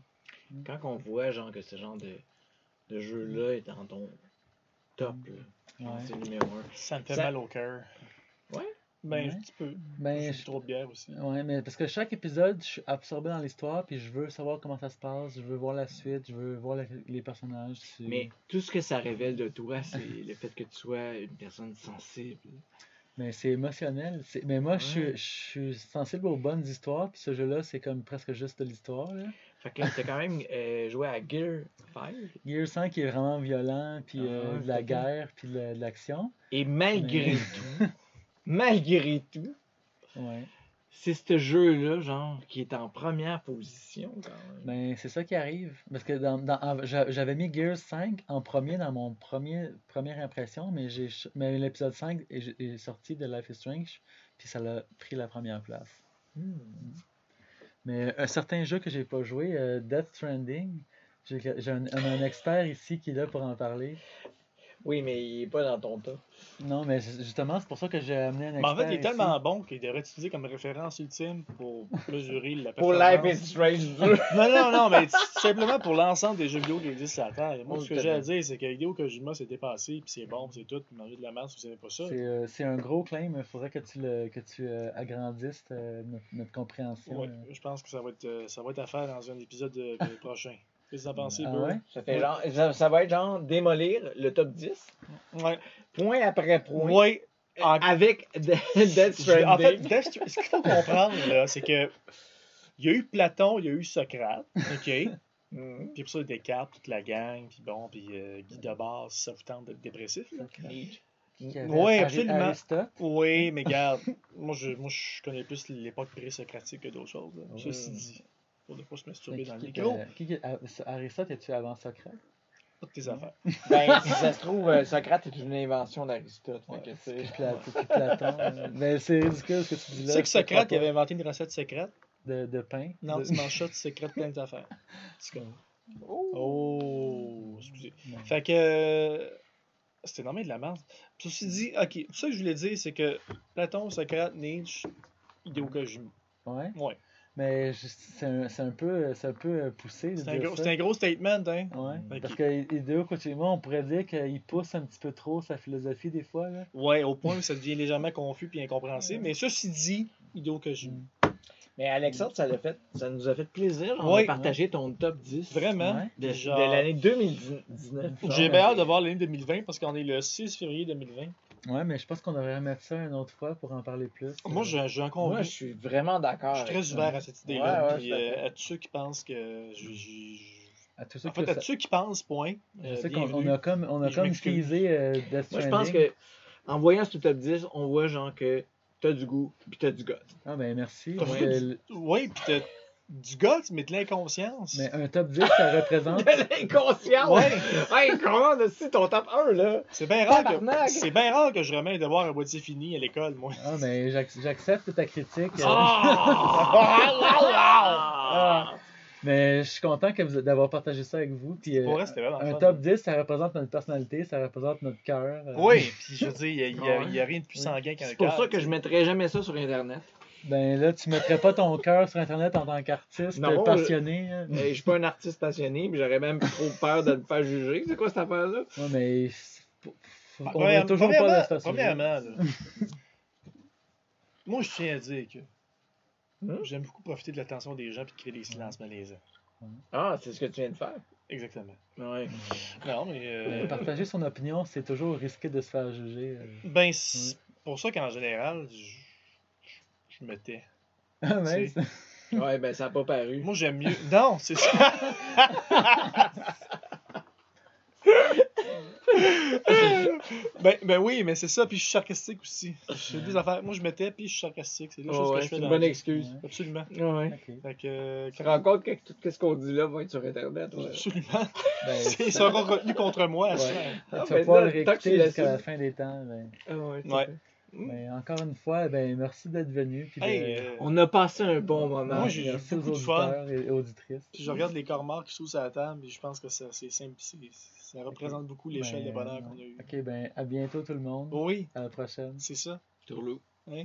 Quand on voit, genre, que ce genre de, de jeu-là est dans ton top, là, genre, Ouais. c'est le numéro un. Ça me fait Ça- mal au cœur. Ouais? Ben, Ouais. un petit peu. Ben, je- trop de bière aussi. Ouais, mais parce que chaque épisode, je suis absorbé dans l'histoire, puis je veux savoir comment ça se passe, je veux voir la suite, je veux voir la- les personnages. Mais tout ce que ça révèle de toi, c'est le fait que tu sois une personne sensible. Mais c'est émotionnel. c'est- Mais moi, je, suis, Ouais. je suis sensible aux bonnes histoires, puis ce jeu-là, c'est comme presque juste de l'histoire. là. Fait que t'as quand même euh, joué à Gear 5. Gear 5 est vraiment violent, puis euh, Ah, de la guerre, puis de, de l'action. Et malgré Mais- tout, malgré tout, Ouais. C'est ce jeu-là, genre, qui est en première position quand même. Ben, c'est ça qui arrive. Parce que dans, dans- j'avais mis Gears 5 en premier dans mon premier première impression, mais j'ai mais l'épisode 5 est, est sorti de Life is Strange, puis ça l'a pris la première place. Hmm. Mais un certain jeu que j'ai pas joué, euh, Death Stranding, j'ai un expert ici qui est là pour en parler. Oui, mais il est pas dans ton top. Non, mais ju- justement, c'est pour ça que j'ai amené un Mais expert en fait, il est ici. tellement bon qu'il devrait être utilisé comme référence ultime pour mesurer la Pour. Life is Strange 2. Non, non, non, mais simplement pour l'ensemble des jeux vidéo qui existent sur la Terre. Moi, Oh, ce que t'as j'ai à dire, c'est que Hideo Kojima s'est dépassé, puis c'est bon, c'est tout, puis manger de la merde si vous n'aimez pas ça. C'est euh, c'est un gros claim, il faudrait que tu, le, que tu euh, agrandisses euh, notre, notre compréhension. Euh. je pense que ça va être, euh, ça va être à faire dans un épisode prochain. Qu'est-ce que t'en Ah ouais? Ça, fait genre, ça, ça va être genre démolir le top 10, Ouais. point après point, Ouais. euh, En- avec Death Je- En fait, Stranding. Death ce qu'il faut comprendre, là, c'est que il y a eu Platon, il y a eu Socrate, OK? Mhm. Puis pour ça, Descartes, toute la gang, puis bon, puis euh, Guy Debord, si ça vous tente d'être dépressif, là? Ouais, Ari- absolument. Aristote. Oui, mais regarde, moi je, moi je connais plus l'époque pré-socratique que d'autres choses. là. Ouais. Ceci dit, pour ne pas se masturber dans le qui- micro, ah, Aristote, es-tu avant Socrate? pas de tes affaires. Ben, si ça se trouve, euh, Socrate est une invention d'Aristote. tu puis Platon. Mais c'est ridicule ce que tu dis Tu là. sais que Socrate avait inventé une recette secrète? De, de pain? Non, de... tu manges ça, tu secrètes plein d'affaires. C'est comme- Oh, excusez. Non. Fait que. euh, C'était normal de la merde. Ceci dit, ok, tout ça que je voulais dire, c'est que Platon, Socrate, Nietzsche, Hideo Kojima. Ouais. Ouais. Mais c'est un, c'est un peu, c'est un peu euh, poussé C'est un, un gros statement, hein. Ouais. Ok. Parce que Hideo Kojima, on pourrait dire qu'il pousse un petit peu trop sa philosophie des fois. Là. Ouais, au point où ça devient légèrement confus et incompréhensible. Mais ceci dit, Hideo Kojima. Mais Alexandre, ça, l'a fait, ça nous a fait plaisir de partager ton top 10 Vraiment. Ouais. de, Genre- de l'année 2019. genre. J'ai bien hâte de voir l'année 2020 parce qu'on est le 6 février 2020. Ouais, mais je pense qu'on devrait remettre ça une autre fois pour en parler plus. Moi, j'ai j'ai un Moi, convaincu. je suis vraiment d'accord. Je suis très ça. ouvert à cette idée-là. Ouais, ouais, puis, euh, à tous ceux qui pensent que. je- je- je- À tous ceux En qui fait, à tous ceux qui pensent, point. Je euh, sais qu'on a comme, on a comme teasé euh, Death Moi, je pense que en voyant ce top 10, on voit genre que t'as du goût puis t'as du goût. Ah ben merci. Oui, pis t'as du guts, mais de l'inconscience. Mais un top 10, ça représente. De l'inconscient! Ouais. Hey, comment de si ton top 1 là? C'est bien rare, que... c'est bien rare que je remets un devoir à moitié fini à l'école, moi. Ah mais j'ac- j'accepte ta critique. euh, Ah! Mais je suis content d'avoir partagé ça avec vous. Puis, euh, Pour un fun. top 10, ça représente notre personnalité, ça représente notre cœur. euh. Oui, puis je veux dire, il n'y a, rien de plus sanguin qu'un C'est pour cœur, ça que je sais. mettrais jamais ça sur internet. Ben là, tu mettrais pas ton cœur sur Internet en tant qu'artiste Non, euh, passionné. hein. Je suis pas un artiste passionné, puis j'aurais même trop peur de me faire juger. C'est quoi cette affaire-là? Ouais, mais faut- on veut toujours pas juger. premièrement, là, moi, je tiens à dire que Hmm? j'aime beaucoup profiter de l'attention des gens et de créer des silences malaisants. Ah, c'est ce que tu viens de faire? Exactement. Ouais. Non, mais. euh, Mais Partager son opinion, c'est toujours risqué de se faire juger. euh. Ben, c'est pour ça qu'en général, je, je- me tais. Ah, mais C'est- c'est- Ouais, ben ça a pas paru. Moi, j'aime mieux. Non, c'est ça. ben, ben oui, mais c'est ça, puis je suis sarcastique aussi. Je fais des affaires. Moi, je me tais, puis je suis sarcastique. C'est deux Oh, choses ouais, que je c'est fais une dans bonne la excuse. Absolument. Ouais. ok. Fait que, euh, Tu te rends compte que tout ce qu'on dit là va être sur internet. Ouais. Absolument. Ben, Il sera retenu contre moi. Ouais. Ah, tu vas ben pouvoir le réécouter jusqu'à la fin des temps. ben. Ah ouais, Ben, encore une fois, ben, merci d'être venu. Puis de- Hey, euh, On a passé un bon moment. Moi, j'ai- merci aux beaucoup de fun. et auditrices. puis je regarde les corps morts qui sont sur la table, et je pense que ça, c'est simple. Ça représente beaucoup l'échelle Ben, de bonheur qu'on a eu. Ok, ben, à bientôt tout le monde. Oui, À la prochaine. c'est ça. Tourlou. Hein?